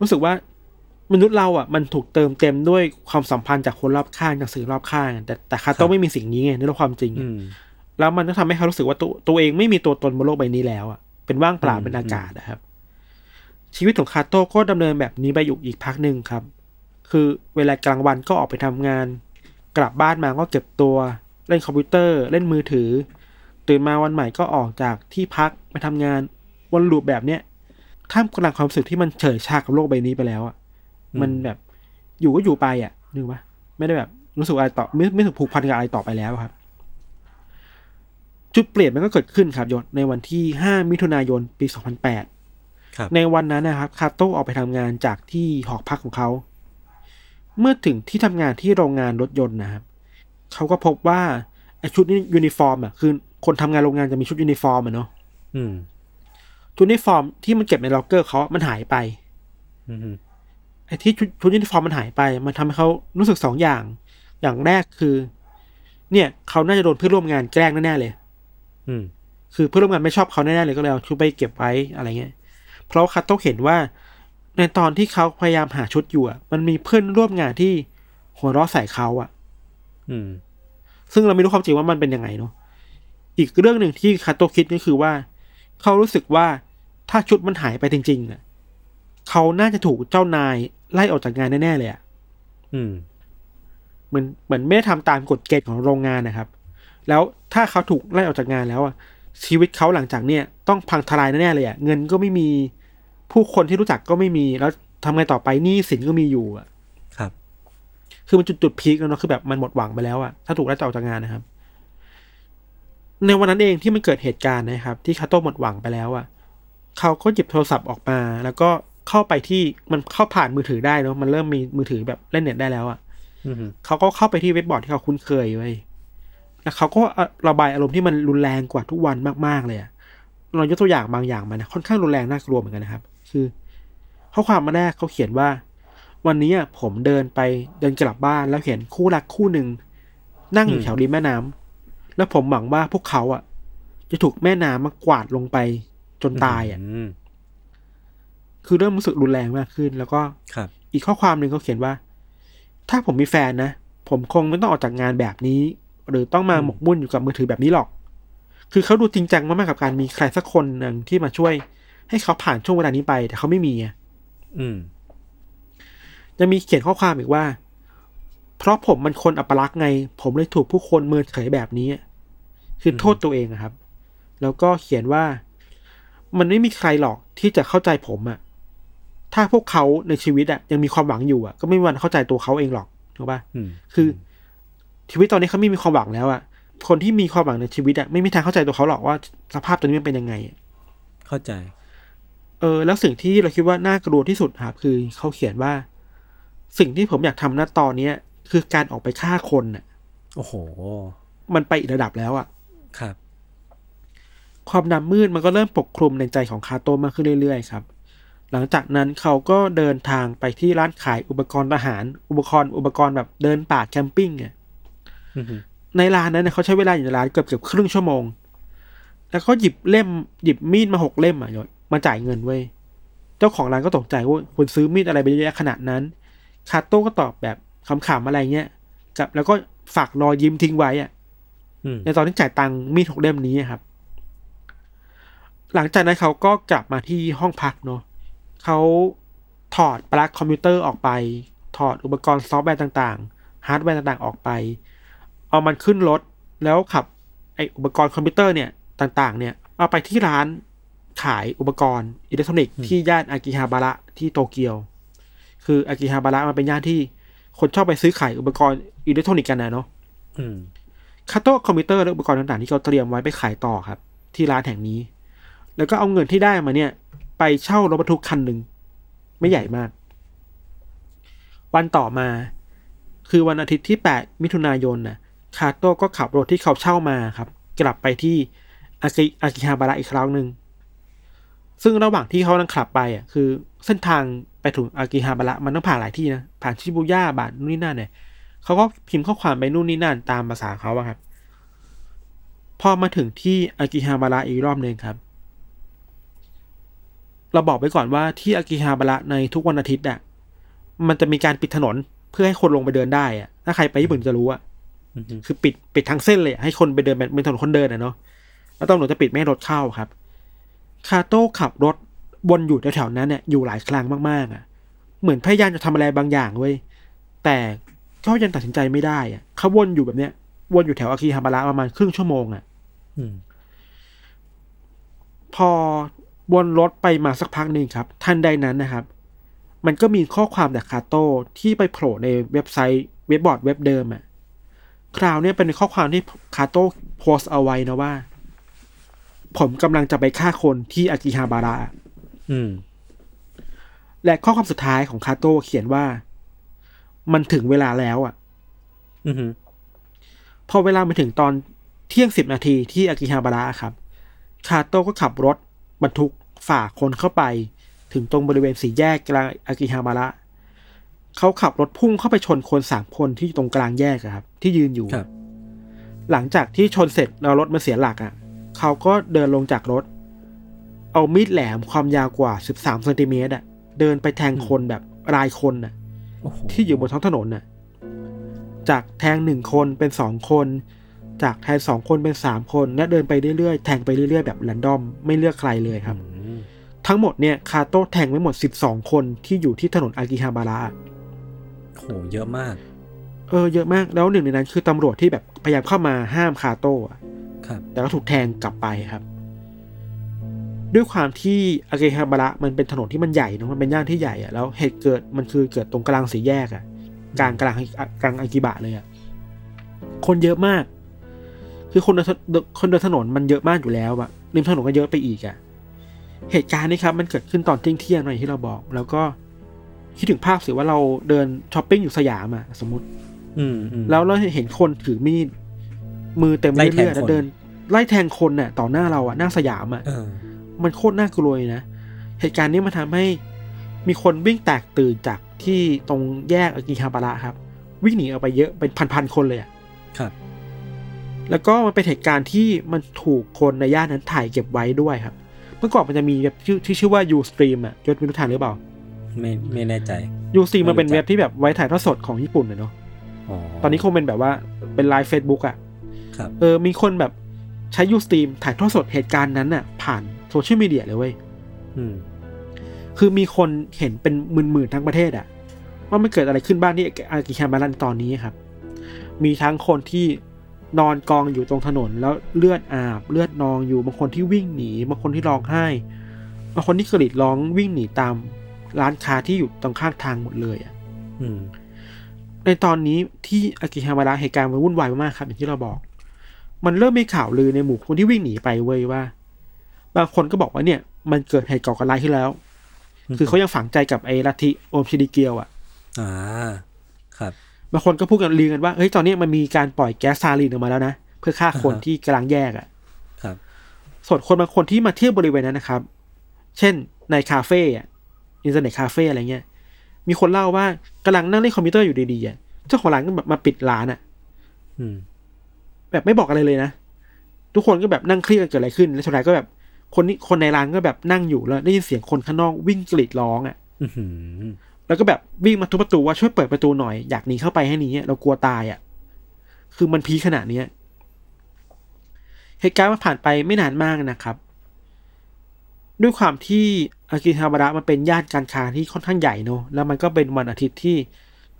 รู้สึกว่ามนุษย์เราอะมันถูกเติมเต็มด้วยความสัมพันธ์จากคนรอบข้างจากสื่อรอบข้าง แต่แต่คาครัโต้บไม่มีสิ่งนี้ไงในโลกความจริงอืม แล้วมันก็ทำให้เขารู้สึกว่าตัวตัวเองไม่มีตัวตนบนโลกใบนี้แล้วอะเป็นว่างเปล่าอืมเป็นอากาศนะครับ ชีวิตของคาโต้ก็ดำเนินแบบนี้ไปอยู่อีกพักหนึ่งครับ คือเวลากลางวันก็ออกไปทำงาน กลับบ้านมาก็เก็บตัว เล่นคอมพิวเตอร์ เล่นมือถือ ตื่นมาวันใหม่ก็ออกจากที่พักไปทำงานวน loop แบบเนี้ยท่ามกลางความรู้สึกที่มันเฉยชากับโลกใบนี้ไปแล้วอะมันแบบอยู่ก็อยู่ไปอะนึกว่าไม่ได้แบบรู้สึกอะไรต่อไม่ไม่ถูกผูกพันกับอะไรต่อไปแล้วครับ จุดเปลี่ยนมันก็เกิดขึ้นครับยศในวันที่ 5 มิถุนายนปี 2008ครับในวันนั้นนะครับคาโต้ออกไปทำงานจากที่หอพักของเขา เมื่อถึงที่ทำงานที่โรงงานรถยนต์นะครับเขาก็พบว่าไอชุดนี้ยูนิฟอร์มอะคือคนทำงานโรงงานจะมีชุดยูนิฟอร์มอะเนาะอืมชุดยูนิฟอร์มที่มันเก็บในล็อกเกอร์เขามันหายไปอืมไอ้ที่ชุดชุดยูนิฟอร์มมันหายไป มันทำให้เขารู้สึกสองอย่าง อย่างแรกคือ เนี่ย เขาน่าจะโดนเพื่อนร่วมงานแกล้งแน่ๆเลย อืม คือเพื่อนร่วมงานไม่ชอบเขาแน่ๆเลยก็เลยเอาชุดไปเก็บไว้อะไรเงี้ย เพราะคาโต้เห็นว่า ในตอนที่เขาพยายามหาชุดอยู่อะมันมีเพื่อนร่วมงานที่หัวเราะใส่เขาอะอืม ซึ่งเราไม่รู้ความจริงว่ามันเป็นยังไงเนาะ อีกเรื่องหนึ่งที่คาโต้คิดก็คือว่า เขารู้สึกว่าถ้าชุดมันหายไปจริง ๆอะเขาน่าจะถูกเจ้านายไล่ออกจากงานแน่ๆเลยอะอืม เหมือนเหมือนไม่ได้ทำตามกฎเกณฑ์ของโรงงานนะครับ แล้วถ้าเขาถูกไล่ออกจากงานแล้วอะชีวิตเขาหลังจากเนี่ยต้องพังทลายแน่ๆเลยอะเงินก็ไม่มีผู้คนที่รู้จักก็ไม่มี แล้วทำไงต่อไปหนี้สินก็มีอยู่อะครับ คือมันจุดจุดพีคแล้วเนาะคือแบบมันหมดหวังไปแล้วอะถ้าถูกไล่ออกจากงานนะครับ ในวันนั้นเองที่มันเกิดเหตุการณ์นะครับ ที่คาโต้หมดหวังไปแล้วอะเขาก็หยิบโทรศัพท์ออกมา แล้วก็เข้าไปที่มันเข้าผ่านมือถือได้เนาะมันเริ่มมีมือถือแบบเล่นเน็ตได้แล้วอะอืมเขาก็เข้าไปที่เว็บบอร์ดที่เขาคุ้นเคยไว้ย แล้วเขาก็ระบายอารมณ์ที่มันรุนแรงกว่าทุกวันมากๆเลยอะเรายกตัวอย่างบางอย่างมานะค่อนข้างรุนแรงน่ากลัวเหมือนกันนะครับ คือ ข้อความมาแรกเขาเขียนว่า วันนี้อะผมเดินไปเดินกลับบ้านแล้วเห็นคู่รักคู่หนึ่งนั่งอยู่แถวริมแม่น้ำแล้วผมหวังว่าพวกเขาอะ จะถูกแม่น้ำมากวาดลงไปจนตายอะอืมคือเริ่มรู้สึกรุนแรงมากขึ้น แล้วก็ครับ อีกข้อความหนึ่งเขาเขียนว่า ถ้าผมมีแฟนนะผมคงไม่ต้องออกจากงานแบบนี้ หรือต้องมาหมกมุ่นอยู่กับมือถือแบบนี้หรอก คือเขาดูจริงจังมากๆกับการมีใครสักคนหนึ่งที่มาช่วย ให้เขาผ่านช่วงเวลานี้ไป แต่เขาไม่มีอะอืม จะมีเขียนข้อความอีกว่า เพราะผมมันคนอัปลักษณ์ไง ผมเลยถูกผู้คนเมินเฉยแบบนี้อะคือโทษตัวเองอะครับ แล้วก็เขียนว่า มันไม่มีใครหรอกที่จะเข้าใจผมอะถ้าพวกเขาในชีวิตอะยังมีความหวังอยู่อะก็ไม่มีวันเข้าใจตัวเขาเองหรอกถูกปะอืมคือ ชีวิตตอนนี้เขาไม่มีความหวังแล้วอะคนที่มีความหวังในชีวิตอะไม่มีทางเข้าใจตัวเขาหรอกว่าสภาพตัวนี้มันเป็นยังไงอะเข้าใจ เออ แล้วสิ่งที่เราคิดว่าน่ากลัวที่สุดครับคือเขาเขียนว่า สิ่งที่ผมอยากทำณตอนเนี้ย คือการออกไปฆ่าคนอะโอ้โห มันไปอีกระดับแล้วอะครับ ความดำมืดมันก็เริ่มปกคลุมในใจของคาโตมากขึ้นเรื่อยๆครับหลังจากนั้นเขาก็เดินทางไปที่ร้านขายอุปกรณ์ทหาร อุปกรณ์อุปกรณ์แบบเดินป่าแคมปิ้งอะอืม ในร้านนั้นเนยเขาใช้เวลาอยู่ในร้านเกือบเกือบครึ่งชั่วโมง แล้วก็หยิบเล่มหยิบมีดมาหกเล่มอะยศมาจ่ายเงินเว้ย เจ้าของร้านก็ตกใจว่าคุณซื้อมีดอะไรไปเยอะแยะขนาดนั้น คาโต้ก็ตอบแบบขำๆอะไรเงี้ยกับแล้วก็ฝากรอยยิ้มทิ้งไว้อะอืมในตอนที่จ่ายตังค์มีดหกเล่มนี้ครับ หลังจากนั้นเขาก็กลับมาที่ห้องพักเนาะเขาถอดปลั๊กคอมพิวเตอร์ออกไป ถอดอุปกรณ์ซอฟต์แวร์ต่างๆ ฮาร์ดแวร์ต่างๆ ออกไป เอามันขึ้นรถแล้วขับไออุปกรณ์คอมพิวเตอร์เนี่ยต่างๆ เนี่ยเอาไปที่ร้านขายอุปกรณ์อิเล็กทรอนิกส์ที่ย่านอากิฮาบาระที่โตเกียว คืออากิฮาบาระมันเป็นย่านที่คนชอบไปซื้อขายอุปกรณ์อิเล็กทรอนิกส์กันนะเนาะอืมคาโต้คอมพิวเตอร์และอุปกรณ์ต่างๆที่เขาเตรียมไว้ไปขายต่อครับ ที่ร้านแห่งนี้ แล้วก็เอาเงินที่ได้มาเนี่ย ไปเช่ารถบรรทุกคันหนึ่งไม่ใหญ่มาก วันต่อมา คือวันอาทิตย์ที่ 8 มิถุนายนน่ะ คาโต้ก็ขับรถที่เขาเช่ามาครับ กลับไปที่อากิอากิฮาบาระอีกครั้งหนึ่งซึ่งระหว่างที่เขากำลังขับไปอะคือเส้นทางไปถึงอากิฮาบาระมันต้องผ่านหลายที่นะผ่านชิบูย่าบานนู่นนี่นั่นเนี่ยเขาก็พิมพ์ข้อความไปนู่นนี่นั่นตามภาษาเขาอะครับ พอมาถึงที่อากิฮาบาระอีกรอบหนึ่งครับ เราบอกไปก่อนว่าที่อากิฮาบาระในทุกวันอาทิตย์อะมันจะมีการปิดถนนเพื่อให้คนลงไปเดินได้อะถ้าใครไปญี่ปุ่นจะรู้อะ คือปิดปิดทั้งเส้นเลยอะให้คนไปเดินแบบเป็นถนนคนเดินอะเนาะแล้วตำรวจจะปิดไม่ให้รถเข้าครับ คาโต้ขับรถวนอยู่แถวๆนั้นเนี่ยอยู่หลายครั้งมากๆอะเหมือนพยายามจะทำอะไรบางอย่างเว้ยแต่ก็ยังตัดสินใจไม่ได้อะเขาวนอยู่แบบเนี้ย วนอยู่แถวอากิฮาบาระประมาณครึ่งชั่วโมงอะอืมพอวนรถไปมาสักพักหนึ่งครับ ทันใดนั้นนะครับ มันก็มีข้อความจากคาโต้ที่ไปโผล่ในเว็บไซต์เว็บบอร์ดเว็บเดิมอะ คราวเนี้ยเป็นข้อความที่คาโต้โพสต์เอาไว้นะว่า ผมกำลังจะไปฆ่าคนที่อากิฮาบาระอืม และข้อความสุดท้ายของคาโต้เขียนว่า มันถึงเวลาแล้วอะอืมพอเวลามาถึงตอนเที่ยงสิบนาทีที่อากิฮาบาระครับ คาโต้ก็ขับรถบรรทุกฝ่าคนเข้าไป ถึงตรงบริเวณสี่แยกกลางอากิฮาบาระ เขาขับรถพุ่งเข้าไปชนคนสามคนที่ตรงกลางแยกอะครับ ที่ยืนอยู่ครับหลังจากที่ชนเสร็จแล้วรถมันเสียหลักอะ่ะ เขาก็เดินลงจากรถ เอามีดแหลมความยาวกว่าสิบสามเซนติเมตรอะ เดินไปแทงคนแบบรายคนน่ะโอ้โหที่อยู่บนท้องถนนน่ะ จากแทงหนึ่งคนเป็นสองคน จากแทงสองคนเป็นสามคน และเดินไปเรื่อยๆ แทงไปเรื่อยๆ แบบแรนดอมไม่เลือกใครเลยครับอืมทั้งหมดเนี่ยคาโต้แทงไว้หมดสิบสองคนที่อยู่ที่ถนนอากิฮาบาระ โหเยอะมาก เออเยอะมากแล้วหนึ่งในนั้นคือตำรวจที่แบบพยายามเข้ามาห้ามคาโต้อะครับ แต่ก็ถูกแทงกลับไปครับ ด้วยความที่อาเกฮาบาระมันเป็นถนนที่มันใหญ่เนอะมันเป็นย่านที่ใหญ่อะแล้วเหตุเกิดมันคือเกิดตรงกลางสี่แยกอะกลางกลางกลางอากิบะเลยอะคนเยอะมาก คือคนเดินคนเดินถนนมันเยอะมากอยู่แล้วอะริมถนนก็เยอะไปอีกอะเหตุการณ์นี้ครับ มันเกิดขึ้นตอนเที่ยงเที่ยงๆหน่อยที่เราบอก แล้วก็ คิดถึงภาพสิว่าเราเดินช้อปปิ้งอยู่สยามอะสมมติ อืมอืมแล้วเราเห็นคนถือมีดมือเต็มไล่แทงเลือดคนแล้วเดิน ไล่แทงคนน่ะ ต่อหน้าเราอะหน้าสยามอะเออมันโคตรน่ากลัวเลยนะเหตุการณ์นี้มันทำให้มีคนวิ่งแตกตื่นจากที่ตรงแยกอากิฮาบาระครับ วิ่งหนีออกไปเยอะเป็นพันๆคนเลยอะครับ แล้วก็มันเป็นเหตุการณ์ที่มันถูกคนในย่านนั้นถ่ายเก็บไว้ด้วยครับ เมื่อก่อนมันจะมีเว็บชื่อที่ชื่อว่า Ustream อะยศวินุทานหรือเปล่า ไม่ไม่แน่ใจ Ustream มันเป็นไม่รู้จักเว็บที่แบบไว้ถ่ายทอดสดของญี่ปุ่นอะเนาะอ๋อตอนนี้คงเป็นแบบว่าเป็น live Facebook อะครับเออมีคนแบบใช้ Ustream ถ่ายทอดสดเหตุการณ์นั้นน่ะ ผ่านโซเชียลมีเดียเลยเว้ยอืมคือมีคนเห็นเป็นหมื่นๆทั้งประเทศอะว่ามันเกิดอะไรขึ้นบ้างที่อากิฮาบาระตอนนี้ครับ มีทั้งคนที่นอนกองอยู่ตรงถนนแล้วเลือดอาบ เลือดนองอยู่บางคนที่วิ่งหนีบางคนที่ร้องไห้บางคนที่กรีดร้องวิ่งหนีตาม ร้านค้าที่อยู่ตรงข้างทางหมดเลยอะอืมในตอนนี้ที่อากิฮามาระเหตุการณ์มันวุ่นวายมากๆครับ อย่างที่เราบอก มันเริ่มมีข่าวลือในหมู่คนที่วิ่งหนีไปเว้ยว่า บางคนก็บอกว่าเนี่ย มันเกิดเหตุก่อการร้ายขึ้นแล้ว คือเขายังฝังใจกับไอ้ลัทธิโอมชิดิเกียวอะ อ่า ครับบางคนก็พูดกันลือกันว่าเฮ้ยตอนนี้มันมีการปล่อยแก๊สซาลีนออกมาแล้วนะเพื่อฆ่าคนอ่าฮะที่กำลังแยกอะ ครับ ส่วนคนบางคนที่มาเที่ยวบริเวณนั้นนะครับ เช่นในคาเฟ่อะ อินเทอร์เน็ตคาเฟ่อะไรเงี้ย มีคนเล่าว่ากำลังนั่งเล่นคอมพิวเตอร์อยู่ดีๆอะเจ้าของร้านก็แบบมาปิดร้านอะอืมแบบไม่บอกอะไรเลยนะ ทุกคนก็แบบนั่งเครียดกันเกิดอะไรขึ้น แล้วสุดท้ายก็แบบคนนี้คนในร้านก็แบบนั่งอยู่แล้วได้ยินเสียงคนข้างนอกวิ่งกรีดร้องอะอือหือแล้วก็แบบวิ่งมาทุบประตูว่าช่วยเปิดประตูหน่อยอยากหนีเข้าไปให้หนี เรากลัวตายอะ คือมันพีคขนาดเนี้ยเหตุการณ์มันผ่านไปไม่นานมากนะครับ ด้วยความที่ อากิฮาบาระมันเป็นย่านการค้าที่ค่อนข้างใหญ่เนอะแล้วมันก็เป็นวันอาทิตย์ที่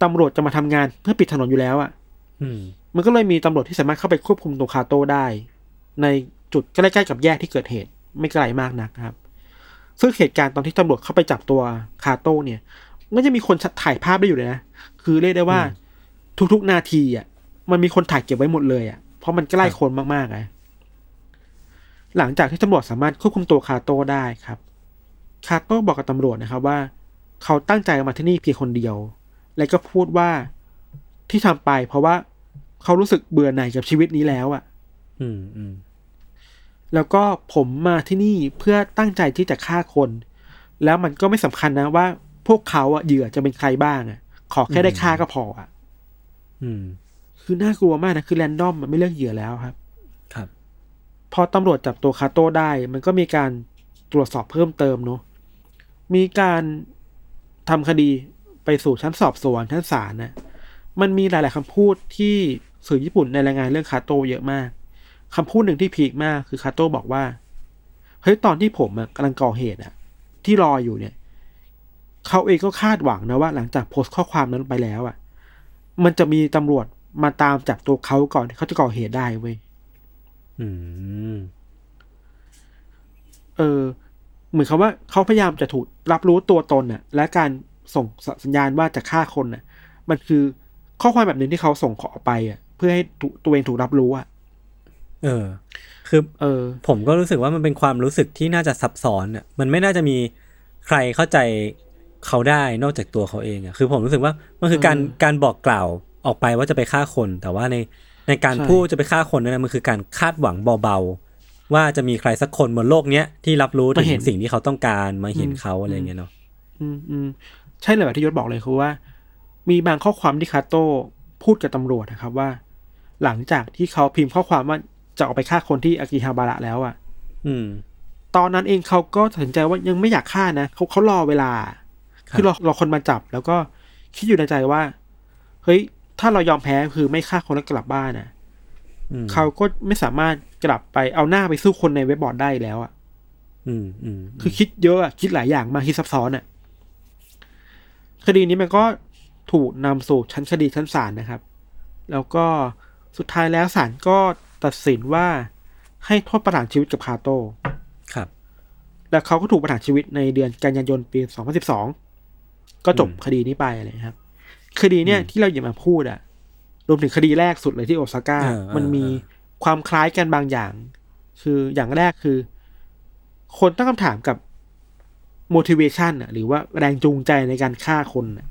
ตำรวจจะมาทำงานเพื่อปิดถนนอยู่แล้วอะ่ะอืมมันก็เลยมีตำรวจที่สามารถเข้าไปควบคุมตัวคาโต้ได้ ในจุดใกล้ๆกับแยกที่เกิดเหตุ ไม่ไกลมากนักครับ ซึ่งเหตุการณ์ตอนที่ตำรวจเข้าไปจับตัวคาโต้เนี่ยมันจะมีคนถ่ายภาพได้อยู่เลยนะ คือเรียกได้ว่า ทุกๆนาทีอะ มันมีคนถ่ายเก็บไว้หมดเลยอะ เพราะมันใกล้คนมากๆไงหลังจากที่ตำรวจสามารถควบคุมตัวคาโต้ได้ครับ คาโต้บอกกับตำรวจนะครับว่า เขาตั้งใจมาที่นี่เพียงคนเดียว และก็พูดว่าที่ทำไป เพราะว่าเขารู้สึกเบื่อหน่ายกับชีวิตนี้แล้วอะ อืมอืมแล้วก็ผมมาที่นี่เพื่อตั้งใจที่จะฆ่าคน แล้วมันก็ไม่สำคัญนะว่าพวกเขาอะเหยื่อจะเป็นใครบ้างอะขอแค่ได้ฆ่าก็พออะอืม คือน่ากลัวมากนะคือแรนดอมมันไม่เลือกเหยื่อแล้วครับ ครับ พอตำรวจจับตัวคาโต้ได้ มันก็มีการตรวจสอบเพิ่มเติมเนาะ มีการทำคดีไปสู่ชั้นสอบสวนชั้นศาลนะมันมีหลาย ๆคำพูดที่สื่อญี่ปุ่นในรายงานเรื่องคาโต้เยอะมากคำพูดหนึ่งที่พีคมากคือคาโต้บอกว่าเฮ้ยตอนที่ผมอะกำลังก่อเหตุอะที่รออยู่เนี่ย เขาเองก็คาดหวังนะว่า หลังจากโพสต์ข้อความนั้นไปแล้วอะมันจะมีตำรวจมาตามจับตัวเขาก่อนที่เขาจะก่อเหตุได้เว้ยอืมเออ เหมือนคำว่าเขาพยายามจะถูกรับรู้ตัวตนน่ะ และการส่งสัญญาณว่าจะฆ่าคนน่ะ มันคือข้อความแบบหนึ่งที่เขาส่งขอไปอะ เพื่อให้ถูตัวเองถูกรับรู้อะ เออ คือ เออ ผมก็รู้สึกว่ามันเป็นความรู้สึกที่น่าจะซับซ้อนอะ มันไม่น่าจะมีใครเข้าใจเขาได้นอกจากตัวเขาเองอะ คือผมรู้สึกว่ามันคือการเออการบอกกล่าวออกไปว่าจะไปฆ่าคน แต่ว่าในในการใช่พูดจะไปฆ่าคนนั่นนะมันคือการคาดหวังเบาๆ ว่าจะมีใครสักคนบนโลกเนี้ยที่รับรู้ถึงสิ่งที่เขาต้องการมาเห็นเขาอะไรเงี้ยเนาะอืมอืมใช่เลยแบบที่ยศบอกเลยคือว่า มีบางข้อความที่คาโต้พูดกับตำรวจนะครับว่า หลังจากที่เขาพิมพ์ข้อความว่าจะออกไปฆ่าคนที่อากิฮาบาระแล้วอะ อืม ตอนนั้นเองเขาก็ตัดสินใจว่ายังไม่อยากฆ่านะเขาเขารอเวลาครับคือรอรอคนมาจับ แล้วก็คิดอยู่ในใจว่า เฮ้ย ถ้าเรายอมแพ้คือไม่ฆ่าคนแล้วกลับบ้านนะอืมเขาก็ไม่สามารถ กลับไปเอาหน้าไปสู้คนในเว็บบอร์ดได้แล้วอะ อืมอืมคือคิดเยอะอะคิดหลายอย่างมากคิดซับซ้อนอะ คดีนี้มันก็ถูกนำสู่ชั้นคดีชั้นศาลนะครับ แล้วก็สุดท้ายแล้วศาลก็ตัดสินว่าให้โทษประหารชีวิตกับคาโต้ครับ แล้วเขาก็ถูกประหารชีวิตในเดือนกันยายนปี 2012 ก็จบอืมคดีนี้ไปอะไรครับ คดีเนี่ยอืมที่เราหยิบมาพูดอะรวมถึงคดีแรกสุดเลยที่โอซาก้าเออเออมันมีเออ ความคล้ายกันบางอย่าง คืออย่างแรกคือ คนตั้งคำถามกับ motivation อะหรือว่าแรงจูงใจในการฆ่าคนอะ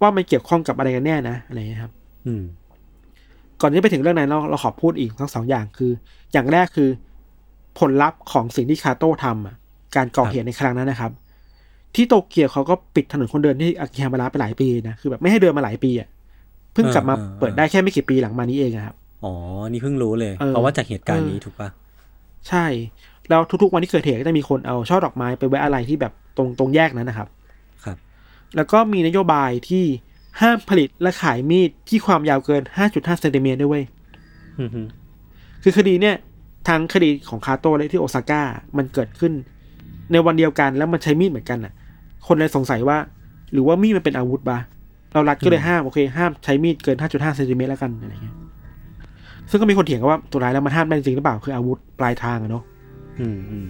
ว่ามันเกี่ยวข้องกับอะไรกันแน่นะอะไรอย่างเงี้ยครับ อืม ก่อนที่จะไปถึงเรื่องนั้นเราเราขอพูดอีกทั้งสองอย่างคือ อย่างแรกคือผลลัพธ์ของสิ่งที่คาโต้ทำอะการก่อเหตุในครั้งนั้นนะครับ ที่โตเกียวเขาก็ปิดถนนคนเดินที่อากิฮาบาระไปหลายปีนะคือแบบไม่ให้เดินมาหลายปีอะเพิ่งกลับมาเออเออเปิดได้แค่ไม่กี่ปีหลังมานี้เองอะครับ อ๋อ นี่เพิ่งรู้เลยเออเพราะว่าจากเหตุการณ์นี้เออถูกปะใช่ แล้วทุกๆวันที่เกิดเหตุก็จะมีคนเอาช่อดอกไม้ไปไว้อะไรที่แบบตรงตรงแยกนั้นนะครับครับ แล้วก็มีนโยบายที่ห้ามผลิตและขายมีดที่ความยาวเกิน 5.5เซนติเมตรด้วยเว้ยอืมฮึคือคดีเนี่ยทั้งคดีของคาโต้และที่โอซาก้ามันเกิดขึ้น ในวันเดียวกันแล้วมันใช้มีดเหมือนกันอะ คนเลยสงสัยว่า หรือว่ามีดมันเป็นอาวุธปะเรารัดก็เลยห้ามโอเค ห้ามใช้มีดเกิน 5.5เซนติเมตรแล้วกันอะไรเงี้ย ซึ่งก็มีคนเถียงกันว่าตัวร้ายแล้วมันห้ามได้จริงหรือเปล่าคืออาวุธปลายทางอะเนาะอืมอืม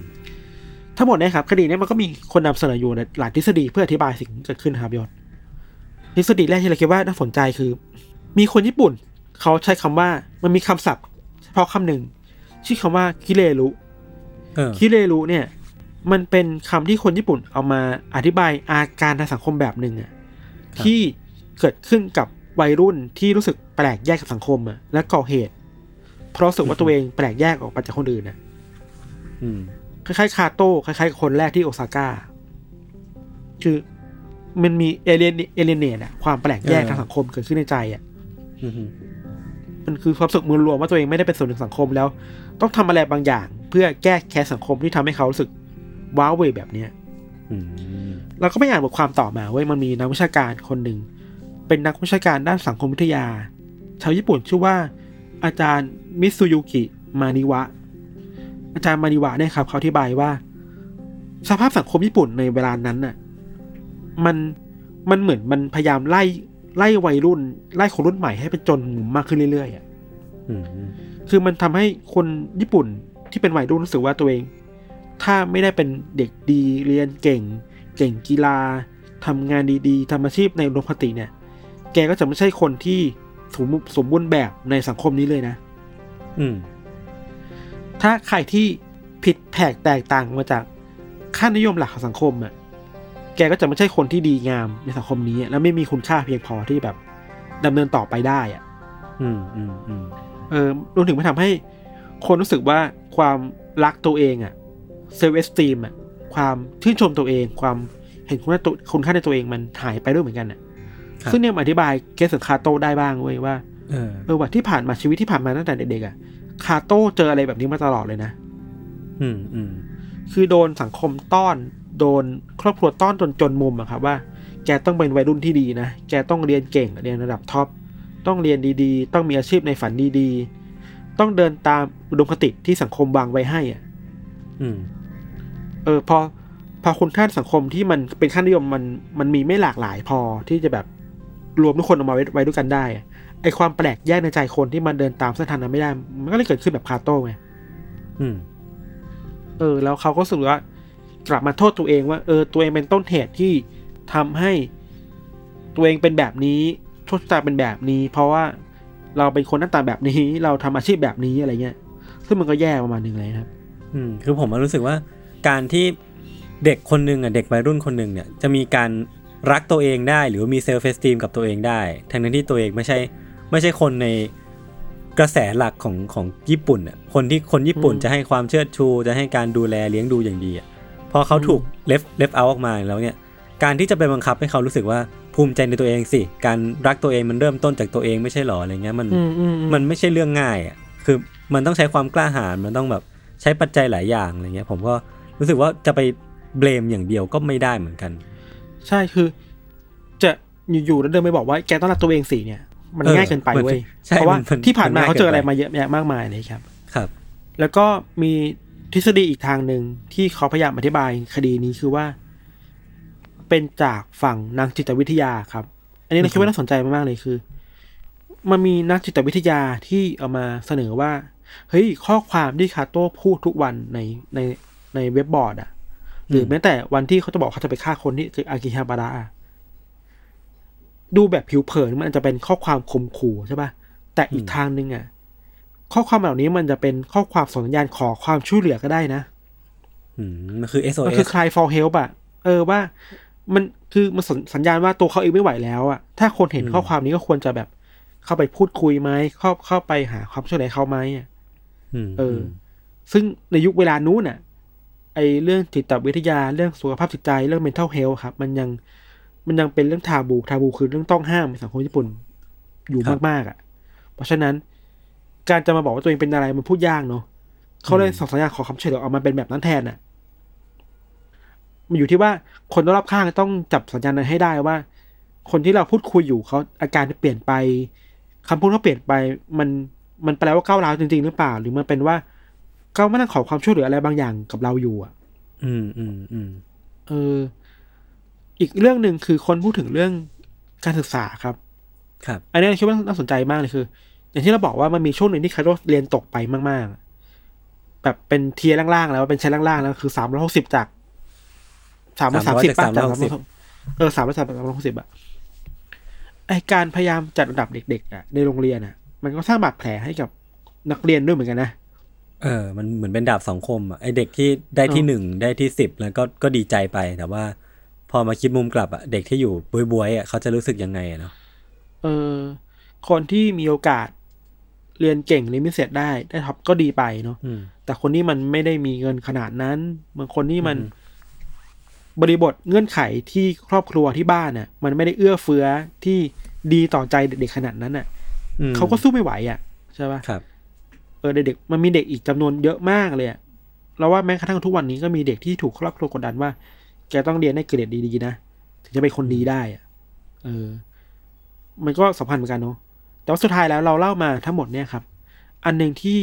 ทั้งหมดเนี่ยครับคดีเนี้มันก็มีคนนำเสนออยู่ในหลายทฤษฎีเพื่ออธิบายสิ่งที่เกิดขึ้นครับยศทฤษฎีแรกที่เราคิดว่าน่าสนใจคือ มีคนญี่ปุ่น เขาใช้คำว่ามันมีคำศัพท์ เฉพาะคำหนึ่งชื่อคำว่าคิเรรุเออคิเรรุเนี่ย มันเป็นคำที่คนญี่ปุ่นเอามาอธิบายอาการทางสังคมแบบหนึ่งอะที่เกิดขึ้นกับวัยรุ่นที่รู้สึกแปลกแยกกับสังคมอะและก่อเหตุ เพราะรู้สึกว่าตัวเองแปลกแยกออกไปจากคนอื่นอะอืมคล้ายๆคาโต้คล้ายๆกับคนแรกที่โอซาก้าคือมันมีเอเลนเอเลเนตอะความแปลกแยกเออทางสังคมเกิดขึ้นในใจอะอืมฮึมันคือความรู้สึกมือรวมว่าตัวเองไม่ได้เป็นส่วนหนึ่งสังคมแล้ว ต้องทำอะไรบางอย่าง เพื่อแก้แค้นสังคมที่ทำให้เขารู้สึกว้าวเวยแบบเนี้ยอืมเราก็ไปอ่านบทความต่อมาเว้ยมันมีนักวิชาการคนหนึ่งเป็นนักวิชาการด้านสังคมวิทยา ชาวญี่ปุ่นชื่อว่า อาจารย์มิตซูยุกิมานิวะ อาจารย์มานิวะเนี่ยครับเขาอธิบายว่า สภาพสังคมญี่ปุ่นในเวลานั้นน่ะ มันมันเหมือนมันพยายามไล่ไล่วัยรุ่น ไล่คนรุ่นใหม่ให้เป็นจนมุมมากขึ้นเรื่อยๆอะอืมคือมันทำให้คนญี่ปุ่นที่เป็นวัยรุ่นรู้สึกว่าตัวเอง ถ้าไม่ได้เป็นเด็กดีเรียนเก่ง เก่งกีฬาทำงานดีๆทำอาชีพในโรงพยาบาลเนี่ย แกก็จะไม่ใช่คนที่ สมบูรณ์สมบูรณ์แบบในสังคมนี้เลยนะ อืม ถ้าใครที่ผิดแผกแตกต่างมาจากค่านิยมหลักของสังคมอะ แกก็จะไม่ใช่คนที่ดีงามในสังคมนี้ แล้วไม่มีคุณค่าเพียงพอที่แบบดำเนินต่อไปได้อะ อืมอืมอืมเออรวมถึงมันทำให้คนรู้สึกว่าความรักตัวเองอะ self-esteem อะความชื่นชมตัวเอง ความเห็นคุณค่าตัวคุณค่าในตัวเองมันหายไปด้วยเหมือนกันอะครับ ซึ่งเนี่ยมันอธิบายเคสของคาโต้ได้บ้างเว้ยว่าเออเออว่าที่ผ่านมาชีวิตที่ผ่านมาตั้งแต่เด็กๆอะคาโต้เจออะไรแบบนี้มาตลอดเลยนะ อืมอืมคือโดนสังคมต้อน โดนครอบครัวต้อนจนจนมุมอะครับว่า แกต้องเป็นวัยรุ่นที่ดีนะ แกต้องเรียนเก่งเรียนระดับท็อป ต้องเรียนดีๆ ต้องมีอาชีพในฝันดีๆ ต้องเดินตามอุดมคติที่สังคมวางไว้ให้อะอืม เออพอพอคุณค่าสังคมที่มันเป็นค่านิยมมันมันมีไม่หลากหลายพอที่จะแบบ รวมทุกคนออกมาไว้ไว้ด้วยกันได้อะไอความแปลกแยกในใจคนที่มันเดินตามเส้นทางนั้นไม่ได้ มันก็เลยเกิดขึ้นแบบคาโต้ไงอืม เออ แล้วเขาก็รู้สึกว่ากลับมาโทษตัวเองว่า เออ ตัวเองเป็นต้นเหตุที่ทำให้ตัวเองเป็นแบบนี้โชคชะตาเป็นแบบนี้ เพราะว่าเราเป็นคนหน้าตาแบบนี้ เราทำอาชีพแบบนี้อะไรเงี้ย ซึ่งมันก็แย่ประมาณหนึ่งเลยครับ อืม คือผมรู้สึกว่าการที่เด็กคนหนึ่งอะเด็กวัยรุ่นคนหนึ่งเนี่ยจะมีการ รักตัวเองได้หรือว่ามี self-esteem กับตัวเองได้ ทั้งนั้นที่ตัวเองไม่ใช่ไม่ใช่คนในกระแสหลักของของญี่ปุ่นอะคนที่คนญี่ปุ่นอืมจะให้ความเชิดชูจะให้การดูแลเลี้ยงดูอย่างดีอะพอเขาถูกเลฟเลฟเอาออกมาแล้วเนี่ย การที่จะไปบังคับให้เขารู้สึกว่าภูมิใจในตัวเองสิ การรักตัวเองมันเริ่มต้นจากตัวเองไม่ใช่หรออะไรเงี้ยมันอืมอืมอืมันไม่ใช่เรื่องง่ายอะคือมันต้องใช้ความกล้าหาญมันต้องแบบใช้ปัจจัยหลายอย่างอะไรเงี้ย ผมก็รู้สึกว่าจะไปเบลมอย่างเดียวก็ไม่ได้เหมือนกัน ใช่คือ จะอยู่ๆแล้วเดินไปบอกว่าแกต้องรักตัวเองสิเนี่ย มันเออง่ายเกินไปมันเว้ยใช่เพราะว่ามันที่ผ่านมามันง่ายเขาเจออะไรเกินไปมาเยอะแยะมากมายเลยครับ ครับ แล้วก็มีทฤษฎีอีกทางหนึ่งที่เขาพยายามอธิบายคดีนี้คือว่า เป็นจากฝั่งนักจิตวิทยาครับ อันนี้เราคิดว่าน่าสนใจมากๆเลยคือ มันมีนักจิตวิทยาที่เอามาเสนอว่า เฮ้ยข้อความที่คาโต้พูดทุกวันในในในเว็บบอร์ดอะ หรือแม้แต่วันที่เขาจะบอกเขาจะไปฆ่าคนที่คืออากิฮาบาระอะดูแบบผิวเผินมันอาจจะเป็นข้อความข่มขู่ใช่ปะแต่อีกทางหนึ่งอะข้อความเหล่านี้มันจะเป็นข้อความส่งสัญญาณขอความช่วยเหลือก็ได้นะอืมมันคือมัน SOS คือ cry for help อะเออว่า มันคือมันสนสัญญาณว่าตัวเขาเองไม่ไหวแล้วอะถ้าคนเห็นอืมข้อความนี้ก็ควรจะแบบ เข้าไปพูดคุยไหมเข้าเข้าไปหาความช่วยเหลือเขาไหมอะมเออ ซึ่งในยุคเวลานู้นน่ะ ไอเรื่องจิตวิทยาเรื่องสุขภาพจิตใจเรื่อง mental health ครับ มันยังมันยังเป็นเรื่องทาบูทาบูคือเรื่องต้องห้ามในสังคมญี่ปุ่นอยู่มากๆอะ เพราะฉะนั้น การจะมาบอกว่าตัวเองเป็นอะไรมันพูดยากเนาะเขาเลยส่งสัญญาณขอความช่วยเหลือออกมาเป็นแบบนั้นแทนน่ะ มันอยู่ที่ว่าคนรอบข้างต้องจับสัญญาณนั้นให้ได้ว่า คนที่เราพูดคุยอยู่เขาอาการเปลี่ยนไปคำพูดเขาเปลี่ยนไป มันมันแปลว่าก้าวร้าวจริง ๆ หรือเปล่า หรือมันเป็นว่า เขาไม่ต้องขอความช่วยเหลืออะไรบางอย่างกับเราอยู่อะ อืมอืมอืมเออ อีกเรื่องหนึ่งคือคนพูดถึงเรื่องการศึกษาครับ ครับ อันนี้คิดว่าน่าสนใจมากเลยคือ อย่างที่เราบอกว่ามันมีช่วงหนึ่งที่คาโต้เรียนตกไปมาก ๆ แบบเป็น tier ล่างๆแล้วเป็นชั้นล่างๆแล้วคือสามร้อยหกสิบจากสามร้อยสามสิบจากจาก360เออสามร้อยสามร้อยหกสิบอะไอการพยายามจัดระดับเด็กๆอะในโรงเรียนอะมันก็สร้างบาดแผลให้กับนักเรียนด้วยเหมือนกันนะ เออ มันเหมือนเป็นดาบสองคมอะไอเด็กที่ได้ที่เออหนึ่งได้ที่สิบแล้วก็ก็ดีใจไปแต่ว่า พอมาคิดมุมกลับอะเด็กที่อยู่บวยๆอะเขาจะรู้สึกยังไงอะเนาะเออ คนที่มีโอกาสเรียนเก่งเรียนพิเศษได้ได้ท็อปก็ดีไปเนาะอืมแต่คนที่มันไม่ได้มีเงินขนาดนั้นบางคนที่มันอืมบริบทเงื่อนไขที่ครอบครัวที่บ้านน่ะ มันไม่ได้เอื้อเฟื้อที่ดีต่อใจเด็กๆขนาดนั้นน่ะอืมเขาก็สู้ไม่ไหวอะใช่ปะครับ เออเด็กๆมันมีเด็กอีกจำนวนเยอะมากเลยเราว่าแม้กระทั่งทุกวันนี้ก็มีเด็กที่ถูกครอบครัวกดดันว่า แกต้องเรียนให้เกรดดีๆนะถึงจะเป็นคนดีได้อเออ มันก็สัมพันธ์เหมือนกันเนาะแต่ว่าสุดท้ายแล้วเราเล่ามาทั้งหมดเนี่ยครับ อันหนึ่งที่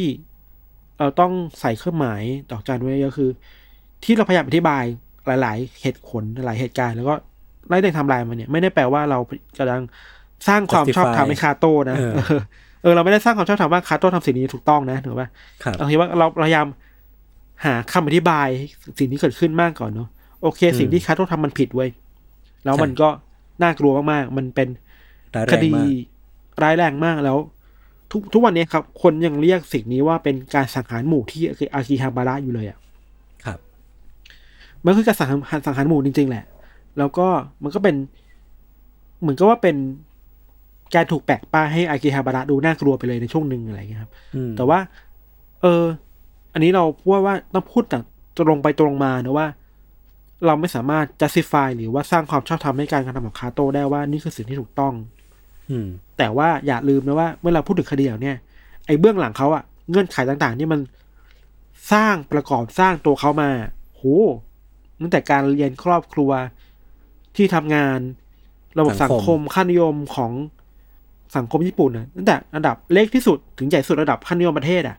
เราต้องใส่เครื่องหมายดอกจันไว้เยอะคือ ที่เราพยายามอธิบายหลาย ๆ เหตุผลหลายเหตุการณ์แล้วก็ไล่เรียงทำลายมันเนี่ย ไม่ได้แปลว่าเรากำลังสร้างความชอบธรรมให้คาโต้นะ เออเออเออเราไม่ได้สร้างความชอบธรรมว่าคาโต้ทำสิ่งนี้ถูกต้องนะถูกปะครับเราคิดว่าเราพยายามหาคำอธิบายสิ่งที่เกิดขึ้นมากก่อนเนาะโอเค สิ่งที่คาโต้ทำมันผิดเว้ยแล้วมันก็น่ากลัวมากๆ มันเป็นร้ายแรคงดีมากร้ายแรงมากแล้ว ทุกทุกวันนี้ครับ คนยังเรียกสิ่งนี้ว่าเป็นการสังหารหมู่ที่คืออากิฮาบาระอยู่เลยอะครับมันคือการสังหารสังหารหมู่จริง ๆ แหละ แล้วก็มันก็เป็น เหมือนกับว่าเป็น การถูกแปะป้ายให้อากิฮาบาระดูน่ากลัวไปเลยในช่วงหนึ่งอะไรอย่างเงี้ยครับอืมแต่ว่า เออ อันนี้เราพูดว่าต้องพูดแต่ตรงไปตรงมานะว่า เราไม่สามารถ justify หรือว่าสร้างความชอบธรรมให้การกระทำของคาโต้ได้ว่านี่คือสิ่งที่ถูกต้อง อืม แต่ว่าอย่าลืมนะว่าเมื่อเราพูดถึงคดีเหล่าเนี้ยไอ้เบื้องหลังเขาอะเงื่อนไขต่างๆ ที่มันสร้างประกอบสร้างตัวเขามาโหตั้งแต่การเรียนครอบครัวที่ทำงาน ระบบสัสังงคมคมค่านิยมของ สังคมญี่ปุ่นนะตั้งแต่ระดับเล็กที่สุดถึงใหญ่สุดระดับค่านิยมประเทศอะ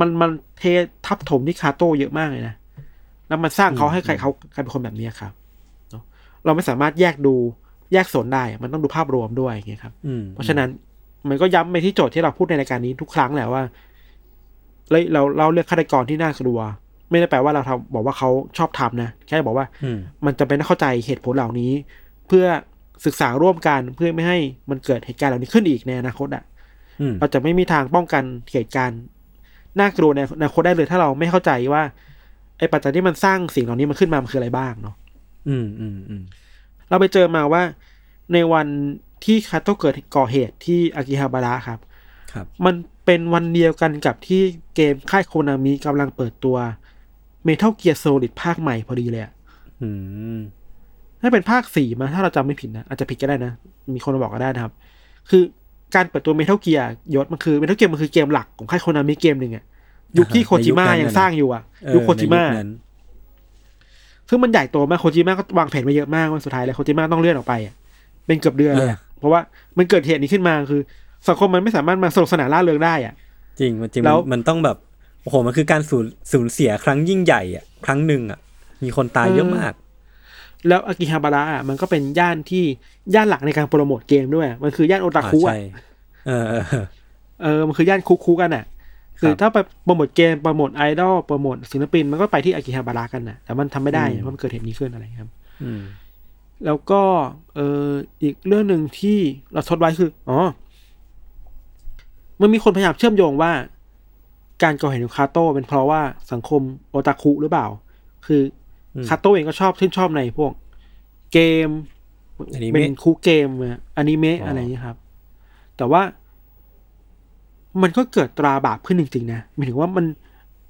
มันมันเททับถมที่คาโต้เยอะมากเลยนะแล้วมันสร้างเขาให้ใครเขาใครเป็นคนแบบเนี้ยครับเนอะเราไม่สามารถแยกดูแยกโซนได้อะมันต้องดูภาพรวมด้วยอย่างเงี้ยครับอืมเพราะฉะนั้นมันก็ย้ำไปที่โจทย์ที่เราพูดในรายการนี้ทุกครั้งแหละว่าเราเราเราเลือกฆาตกรที่น่ากลัว ไม่ได้แปลว่าเราทำบอกว่าเขาชอบทำนะแค่บอกว่าอืมมันจะเป็นต้องเข้าใจเหตุผลเหล่านี้ เพื่อ ศึกษาร่วมกันเพื่อไม่ให้มันเกิดเหตุการณ์เหล่านี้ขึ้นอีกในอนาคตอะอืมเราจะไม่มีทางป้องกันเหตุการณ์น่ากลัวในอนาคตได้เลยถ้าเราไม่เข้าใจว่าไอ้ปัจจัยที่มันสร้างสิ่งเหล่านี้มันขึ้นมามันคืออะไรบ้างเนาะอืมอืมอืมเราไปเจอมาว่าในวันที่คาโตะเกิดก่อเหตุที่อากิฮาบาระครับ ครับ มันเป็นวันเดียวกันกับที่เกมค่ายโคนามิกำลังเปิดตัว Metal Gear Solid ภาคใหม่พอดีเลยอะ อืมถ้าเป็นภาคสี่มาถ้าเราจำไม่ผิดนะ อาจจะผิดก็ได้นะ มีคนมาบอกก็ได้นะครับ คือการเปิดตัว Metal Gear ยศมันคือ Metal Gear มันคือเกมหลักของค่ายโคนามิเกมหนึ่งอะยุคที่โคจิมะยังสร้างอยู่อะเออยุคโคจิมะในนั้นซึ่งมันใหญ่โตมากโคจิมะก็วางแผนมาเยอะมากว่าสุดท้ายแล้วโคจิมะต้องเลื่อนออกไปอะเป็นเกือบเดือนเลยอะเพราะว่ามันเกิดเหตุนี้ขึ้นมาคือสังคมมันไม่สามารถมาสนุกสนานล่าเริงได้อะจริงมันจริงแล้มันวมันต้องแบบโอ้โหมันคือการสูญสูญเสียครั้งยิ่งใหญ่อะ ครั้งหนึ่งอะ มีคนตายเยอะมาก แล้วอากิฮาบาระอะมันก็เป็นย่านที่ย่านหลักในการโปรโมทเกมด้วย มันคือย่านโอตาคุอ่าอะใช่เออเออเออเออมันคือย่านคุกคุกันอะ คือครับถ้าไปโปรโมทเกมโปรโมทไอดอลโปรโมทศิลปินมันก็ไปที่อากิฮาบาระกันน่ะแต่มันทำไม่ได้อืมเพราะมันเกิดเหตุนี้ขึ้นอะไรครับอืมแล้วก็เอออีกเรื่องหนึ่งที่เราทดไว้คืออ๋อมันมีคนพยายามเชื่อมโยงว่า การก่อเหตุของคาโต้เป็นเพราะว่าสังคมโอตาคุหรือเปล่า คืออม คาโต้เองก็ชอบชื่นชอบในพวก เกมอนิเมะเป็นคูเกมอะอนิเมะอ๋อออะไรอย่างเงี้ยครับ แต่ว่า มันก็เกิดตราบาปขึ้นจริงๆนะหมายถึงว่ามัน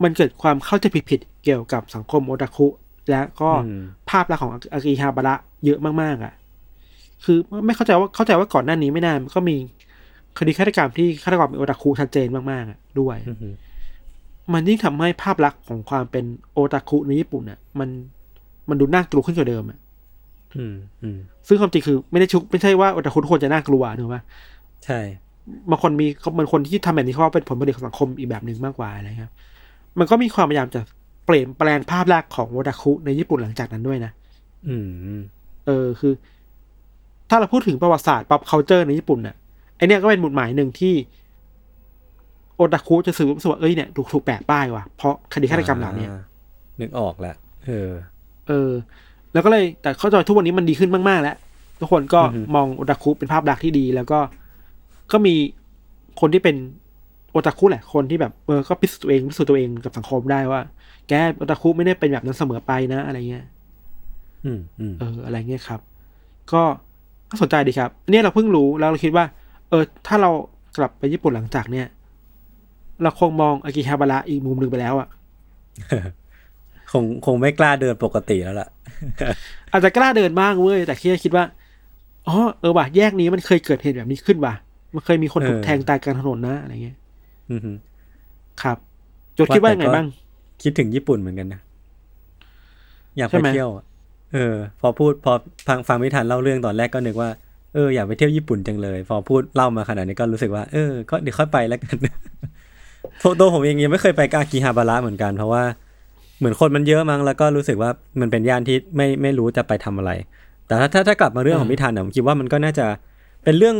มันเกิดความเข้าใจผิดๆเกี่ยวกับสังคมโอตาคุ และก็อืมภาพลักษณ์ของอากิฮาบาระเยอะมากๆ อะ คือไม่เข้าใจว่าเข้าใจว่าก่อนหน้านี้ไม่นานมันก็มีคดีฆาตกรรมที่ฆาตกรเป็นโอตาคุชัดเจนมากๆอะด้วยอื มมันยิ่งทำให้ภาพลักษณ์ของความเป็นโอตาคุในญี่ปุ่นอะมันมันดูน่ากลัวขึ้นกว่าเดิมอะอืมอืมซึ่งความจริงคือไม่ได้ชุกไม่ใช่ว่าโอตาคุทุกคนจะน่ากลัวถูกไหมใช่บางคนมีบางคนที่ทำแบบนี้เขาว่าเป็นผลผลิตของสังคมอีกแบบหนึ่งมากกว่าอะไรครับ มันก็มีความพยายามจะเปลี่ยนแปลงภาพลักษณ์ของโอตาคุในญี่ปุ่นหลังจากนั้นด้วยนะอืม เออคือ ถ้าเราพูดถึงประวัติศาสตร์ pop culture ในญี่ปุ่นน่ะไอเนี้ยก็เป็นหมุดหมายหนึ่งที่ โอตาคุจะสื่อรู้สึกว่าเอ้ยเนี่ยถูกถูกแปะป้ายว่ะเพราะคดีฆาตกรรมเหล่าเนี้ยอ่นึกออกแล้วเออ เออ แล้วก็เลยแต่เข้าใจทุกวันนี้มันดีขึ้นมาก ๆ แล้ว ทุกคนก็อือฮึมองโอตาคุเป็นภาพลักษณ์ที่ดีแล้วก็ก็มีคนที่เป็นโอตาคุแหละคนที่แบบเออก็พิสูจน์ตัวเองพิสูจน์ตัวเองกับสังคมได้ว่า แกโอตาคุไม่ได้เป็นแบบนั้นเสมอไปนะ อะไรเงี้ยอืมอืมเออ อะไรเงี้ยครับ ก็ก็สนใจดีครับ เนี่ยเราเพิ่งรู้แล้วเราคิดว่า เออ ถ้าเรากลับไปญี่ปุ่นหลังจากเนี่ย เราคงมองอากิฮาบาระอีกมุมหนึ่งไปแล้วอะคงคงไม่กล้าเดินปกติแล้วล่ะ อาจจะกล้าเดินบ้างเว้ย แต่แค่คิดว่าอ๋อเออว่ะแยกนี้มันเคยเกิดเหตุแบบนี้ขึ้นว่ะ มันเคยมีคนถูกเออแทงตายกลางถนนนะอะไรเงี้ยอืมครับโจทย์คิดว่ายังไงบ้าง คิดถึงญี่ปุ่นเหมือนกันนะ อยากใช่ไปไหมเที่ยวอะเออ พอพูดพอฟังฟังไม่ทันเล่าเรื่องตอนแรกก็นึกว่าเอออยากไปเที่ยวญี่ปุ่นจังเลย พอพูดเล่ามาขนาดนี้ก็รู้สึกว่า เออ ก็เดี๋ยวค่อยไปแล้วกัน ตัวตัวผมเองยังไม่เคยไปอากิฮาบาระเหมือนกันเพราะว่าเหมือนคนมันเยอะมั้งแล้วก็รู้สึกว่ามันเป็นย่านที่ไม่ไม่รู้จะไปทำอะไร แต่ถ้าถ้าถ้ากลับมาเรื่องของพี่ทันอะผมคิดว่ามันก็น่าจะเป็นเรื่อง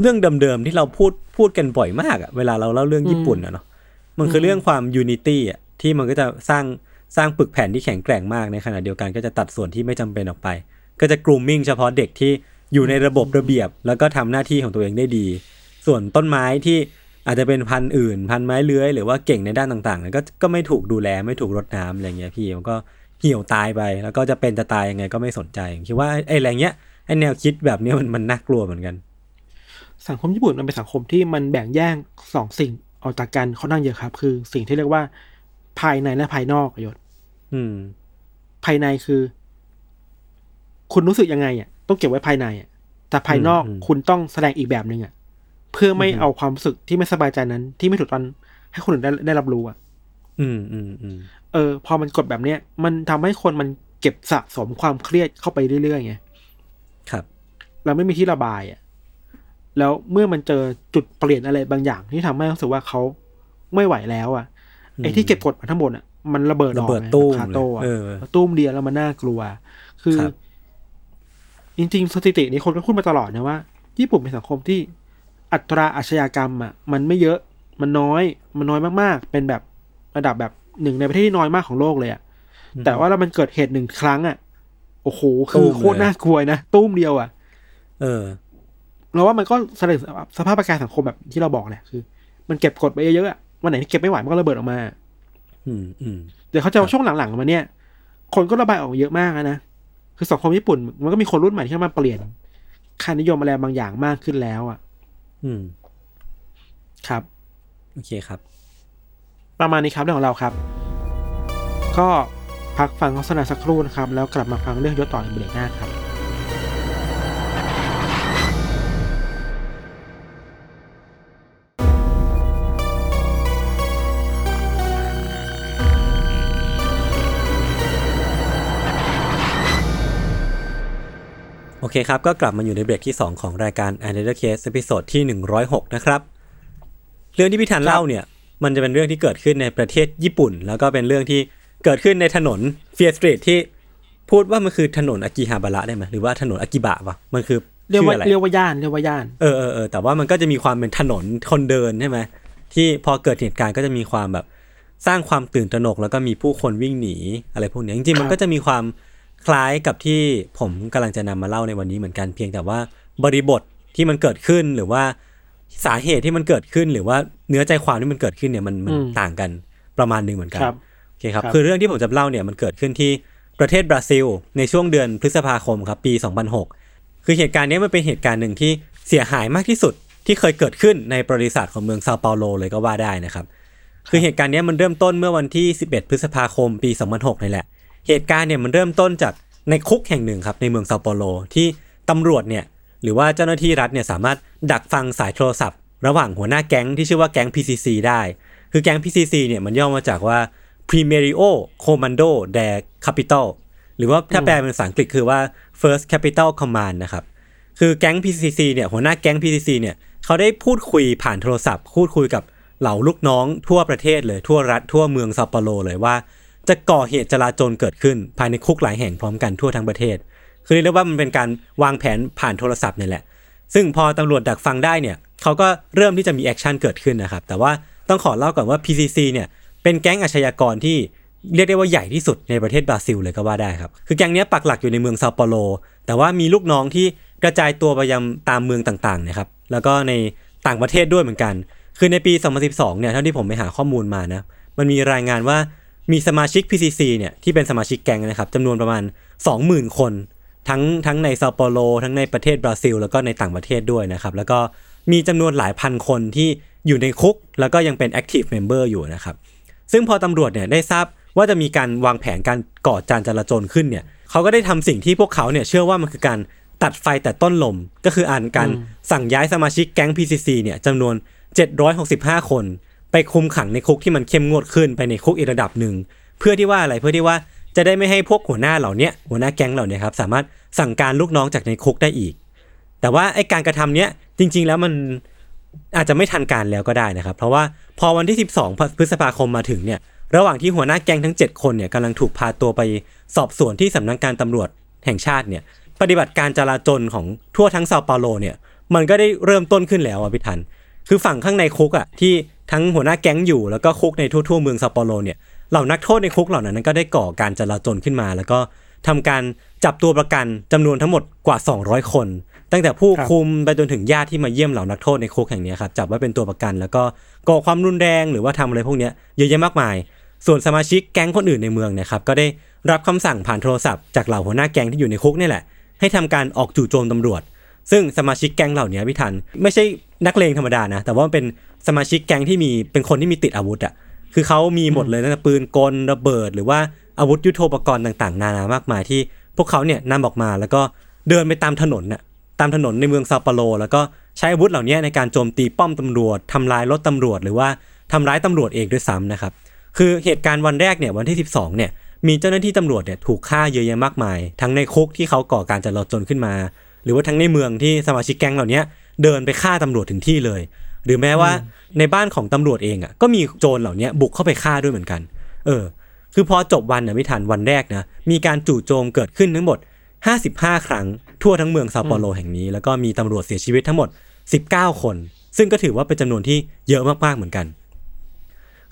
เรื่องเดิมๆที่เราพูดพูดกันบ่อยมากอะเวลาเราเล่าเรื่องญี่ปุ่นอะเนาะมันคือเรื่องความ unity อะที่มันก็จะสร้างสร้างปึกแผ่นที่แข็งแกร่งมากในขณะเดียวกันก็จะตัดส่วนที่ไม่จำเป็นออกไป ก็จะ grooming เฉพาะเด็กที่อยู่ในระบบระเบียบ แล้วก็ทำหน้าที่ของตัวเองได้ดี ส่วนต้นไม้ที่ อาจจะเป็นพันธุ์อื่น พันธุ์ไม้เลื้อยหรือว่าเก่งในด้านต่างๆเนี่ยก็ก็ไม่ถูกดูแลไม่ถูกรดน้ำอะไรเงี้ยพี่มันก็เหี่ยวตายไป แล้วก็จะเป็นจะตายยังไงก็ไม่สนใจคิดว่าไอ้อะไรเงี้ยไอ้แนวคิดแบบเนี้ยมันมันน่ากลัวเหมือนกัน สังคมญี่ปุ่นมันเป็นสังคมที่มันแบ่งแยกสองสิ่งออกจากกันค่อนข้างเยอะครับ คือสิ่งที่เรียกว่าภายในและภายนอกอะยศอืม ภายในคือ คุณรู้สึกยังไงอะต้องเก็บไว้ภายในอะแต่ภายนอกอืมคุณต้องแสดงอีกแบบหนึ่งอะ เพื่อไม่เอาความรู้สึกที่ไม่สบายใจนั้น ที่ไม่ถูกต้องให้คนอื่นได้ได้รับรู้อะ อืมอืมอืมเออ พอมันกดแบบเนี้ยมันทำให้คนมันเก็บสะสมความเครียดเข้าไปเรื่อยๆไงครับแล้วไม่มีที่ระบายอะแล้วเมื่อมันเจอจุดเปลี่ยนอะไรบางอย่างที่ทำให้รู้สึกว่าเขาไม่ไหวแล้วอะอืมไอ้ที่เก็บกดมาทั้งหมดอะมันระเบิดออกระเบิดไงตู้มคาโต้อะเลยเออแล้วตู้มเดียวแล้วมันน่ากลัว คือครับจริงๆสถิตินี้คนก็พูดมาตลอดนะว่า ญี่ปุ่นเป็นสังคมที่ อัตราอาชญากรรมอะมันไม่เยอะมันน้อย มันน้อยมากๆ เป็นแบบระดับแบบหนึ่งในประเทศที่น้อยมากของโลกเลยอะแต่ว่าแล้วมันเกิดเหตุหนึ่งครั้งอะโอ้โหคือโคตรน่ากลัวนะตุ้มเดียวอะ เออเราว่ามันก็แสดงสภาพประการสังคมแบบที่เราบอกแหละคือ มันเก็บกดไปเยอะๆอะวันไหนที่เก็บไม่ไหวมันก็ระเบิดออกมา อืมอืมเดี๋ยวเขาจะช่วงหลังๆมาเนี่ย คนก็ระบายออกเยอะมากแล้วนะคือสังคมญี่ปุ่น มันก็มีคนรุ่นใหม่ที่เข้ามาเปลี่ยนค่านิยมอะไรบางอย่างมากขึ้นแล้วอะ อืม ครับ โอเคครับ ประมาณนี้ครับเรื่องของเราครับ ก็พักฟังโฆษณาสักครู่นะครับ แล้วกลับมาฟังเรื่องยศต่อในเบรกหน้าครับ โอเคครับ ก็กลับมาอยู่ในเบรกที่ 2 ของรายการ a n d e r Case ตอนที่ 106 นะครับ เรื่องที่พี่ธันเล่าเนี่ย มันจะเป็นเรื่องที่เกิดขึ้นในประเทศญี่ปุ่น แล้วก็เป็นเรื่องที่เกิดขึ้นในถนนเฟียสตรีทที่พูดว่ามันคือถนนอากิฮาบาระได้ไหมหรือว่าถนนอากิบะวะมันคือเรียกชื่อว่าอะไรเรียกว่าย่านเรียกว่าย่านเออเออเออแต่ว่ามันก็จะมีความเป็นถนนคนเดินใช่ไหมที่พอเกิดเหตุการณ์ก็จะมีความแบบสร้างความตื่นตระหนก แล้วก็มีผู้คนวิ่งหนีอะไรพวกเนี้ยจริงๆมันครับก็จะมีความ คล้ายกับที่ผมกำลังจะนำมาเล่าในวันนี้เหมือนกันเพียงแต่ว่าบริบทที่มันเกิดขึ้นหรือว่าสาเหตุที่มันเกิดขึ้นหรือว่าเนื้อใจความที่มันเกิดขึ้นเนี่ยมันมันต่างกันประมาณหนึ่งเหมือนกันครับโอเคครับครับคือเรื่องที่ผมจะเล่าเนี่ยมันเกิดขึ้นที่ประเทศบราซิล ในช่วงเดือนพฤษภาคมครับปี 2006 คือเหตุการณ์นี้มันเป็นเหตุการณ์หนึ่งที่เสียหายมากที่สุดที่เคยเกิดขึ้นในประวัติศาสตร์ของเมืองซาเปาโลเลยก็ว่าได้นะครับ คือเหตุการณ์นี้มันเริ่มต้นเมื่อวันที่ 11 พฤษภาคมปี 2006นี่แหละ เหตุการณ์เนี่ยมันเริ่มต้นจากในคุกแห่งหนึ่งครับในเมืองซาเปาโลที่ตำรวจเนี่ยหรือว่าเจ้าหน้าที่รัฐเนี่ยสามารถดักฟังสายโทรศัพท์ ระหว่างหัวหน้าแก๊งที่ชื่อว่าแก๊ง PCC ได้ คือแก๊ง PCC เนี่ยมันย่อมาจากว่า Primeiro Commando de Capital หรือว่าถ้าแปลเป็นภาษาอังกฤษคือว่า First Capital Command นะครับคือแก๊ง PCC เนี่ยหัวหน้าแก๊ง PCC เนี่ยเขาได้พูดคุยผ่านโทรศัพท์พูดคุยกับเหล่าลูกน้องทั่วประเทศเลยทั่วรัฐทั่วเมืองเซาเปาโลเลยว่า จะก่อเหตุจลาจลเกิดขึ้นภายในคุกหลายแห่งพร้อมกันทั่วทั้งประเทศ คือเรียกว่ามันเป็นการวางแผนผ่านโทรศัพท์เนี่ยแหละ ซึ่งพอตำรวจดักฟังได้เนี่ยเขาก็เริ่มที่จะมี action เกิดขึ้นนะครับ แต่ว่าต้องขอเล่าก่อนว่า PCC เนี่ยเป็นแก๊งอาชญากรที่เรียกได้ว่าใหญ่ที่สุดในประเทศบราซิลเลยก็ว่าได้ครับ คือแก๊งนี้ปักหลักอยู่ในเมืองเซาเปาโล แต่ว่ามีลูกน้องที่กระจายตัวไปยังตามเมืองต่างๆนะครับ แล้วก็ในต่างประเทศด้วยเหมือนกัน คือในปี 2012 เนี่ยเท่าที่ผมไปหาข้อมูลมานะ มันมีรายงานว่า มีสมาชิก PCC เนี่ยที่เป็นสมาชิกแก๊งนะครับจำนวนประมาณ 20,000 คน ทั้งทั้งในซาเปาโล ทั้งในประเทศบราซิล แล้วก็ในต่างประเทศด้วยนะครับ แล้วก็มีจำนวนหลายพันคนที่อยู่ในคุก แล้วก็ยังเป็น active member อยู่นะครับ ซึ่งพอตำรวจเนี่ยได้ทราบว่าจะมีการวางแผนการก่อจานจราจรขึ้นเนี่ยเขาก็ได้ทำสิ่งที่พวกเขาเนี่ยเชื่อว่ามันคือการตัดไฟแต่ต้นลมก็คืออ่านการสั่งย้ายสมาชิกแก๊ง PCC เนี่ยจำนวน 765 คน ไปคุมขังในคุกที่มันเข้มงวดขึ้นไปในคุกอีกระดับหนึ่ง เพื่อที่ว่าอะไรเพื่อที่ว่าจะได้ไม่ให้พวกหัวหน้าเหล่านี้หัวหน้าแก๊งเหล่านี้ครับสามารถสั่งการลูกน้องจากในคุกได้อีก แต่ว่าไอการกระทำเนี้ยจริง ๆ แล้วมันอาจจะไม่ทันการแล้วก็ได้นะครับ เพราะว่าพอวันที่ 12 พฤษภาคมมาถึงเนี่ยระหว่างที่หัวหน้าแก๊งทั้ง 7 คนเนี่ยกำลังถูกพาตัวไปสอบสวนที่สำนักงานตำรวจแห่งชาติเนี่ยปฏิบัติการจราจรของทั่วทั้งเซาเปาโลเนี่ยมันก็ได้เริ่มต้นขึ้นแล้วอะพี่ทัน คือฝั่งข้างในคุกอะที่ ทั้งหัวหน้าแก๊งอยู่แล้วก็คุกในทั่วๆเมืองเซาเปาโลเนี่ยเหล่านักโทษในคุกเหล่านั้นก็ได้ก่อการจราจรขึ้นมา แล้วก็ทำการจับตัวประกันจำนวนทั้งหมดกว่า 200 คน ตั้งแต่ผู้ครับคุมไปจนถึงญาติที่มาเยี่ยมเหล่านักโทษในคุกแห่งเนี้ยครับจับไว้เป็นตัวประกัน แล้วก็ก่อความรุนแรงหรือว่าทำอะไรพวกเนี้ยเยอะแยะมากมาย ส่วนสมาชิกแก๊งคนอื่นในเมืองเนะครับก็ได้รับคำสั่งผ่านโทรศัพท์จากเหล่าหัวหน้าแก๊งที่อยู่ในคุกนี่แหละให้ทำการออกจู่โจมตำรวจ ซึ่งสมาชิกแก๊งเหล่านี้พี่ทัน ไม่ใช่นักเลงธรรมดานะ แต่ว่าเป็นสมาชิกแก๊งที่มีเป็นคนที่มีติดอาวุธอะคือเขามีหมดเลยตั้งแต่ปืนกลระเบิด หรือว่าอาวุธยุโทโธปกรณ์ต่างๆ นานามากมายที่พวกเขาเนี่ยนำออกมาแล้วก็เดินไปตามถนนน่ะตามถนนในเมืองซาเปโล แล้วก็ใช้อาวุธเหล่านี้ในการโจมตีป้อมตำรวจทำลายรถตำรวจ หรือว่าทำร้ายตำรวจเองด้วยซ้ำนะครับคือเหตุการณ์วันแรกเนี่ยวันที่ 12เนี่ยมีเจ้าหน้าที่ตำรวจเนี่ยถูกฆ่าเยอะแยะมากมาย ทั้งในคุกที่เขาก่อการจลาจลขึ้นมา หรือว่าทั้งในเมืองที่สมาชิกแก๊งเหล่านี้เดินไปฆ่าตำรวจถึงที่เลย หรือแม้ว่าในบ้านของตำรวจเองอะก็มีโจรเหล่านี้บุกเข้าไปฆ่าด้วยเหมือนกัน เออ คือพอจบวันนะไม่ทันวันแรกนะมีการจู่โจมเกิดขึ้นทั้งหมด 55 ครั้ง ทั่วทั้งเมืองซาโปโลแห่งนี้ แล้วก็มีตำรวจเสียชีวิตทั้งหมด 19 คน ซึ่งก็ถือว่าเป็นจำนวนที่เยอะมากๆเหมือนกัน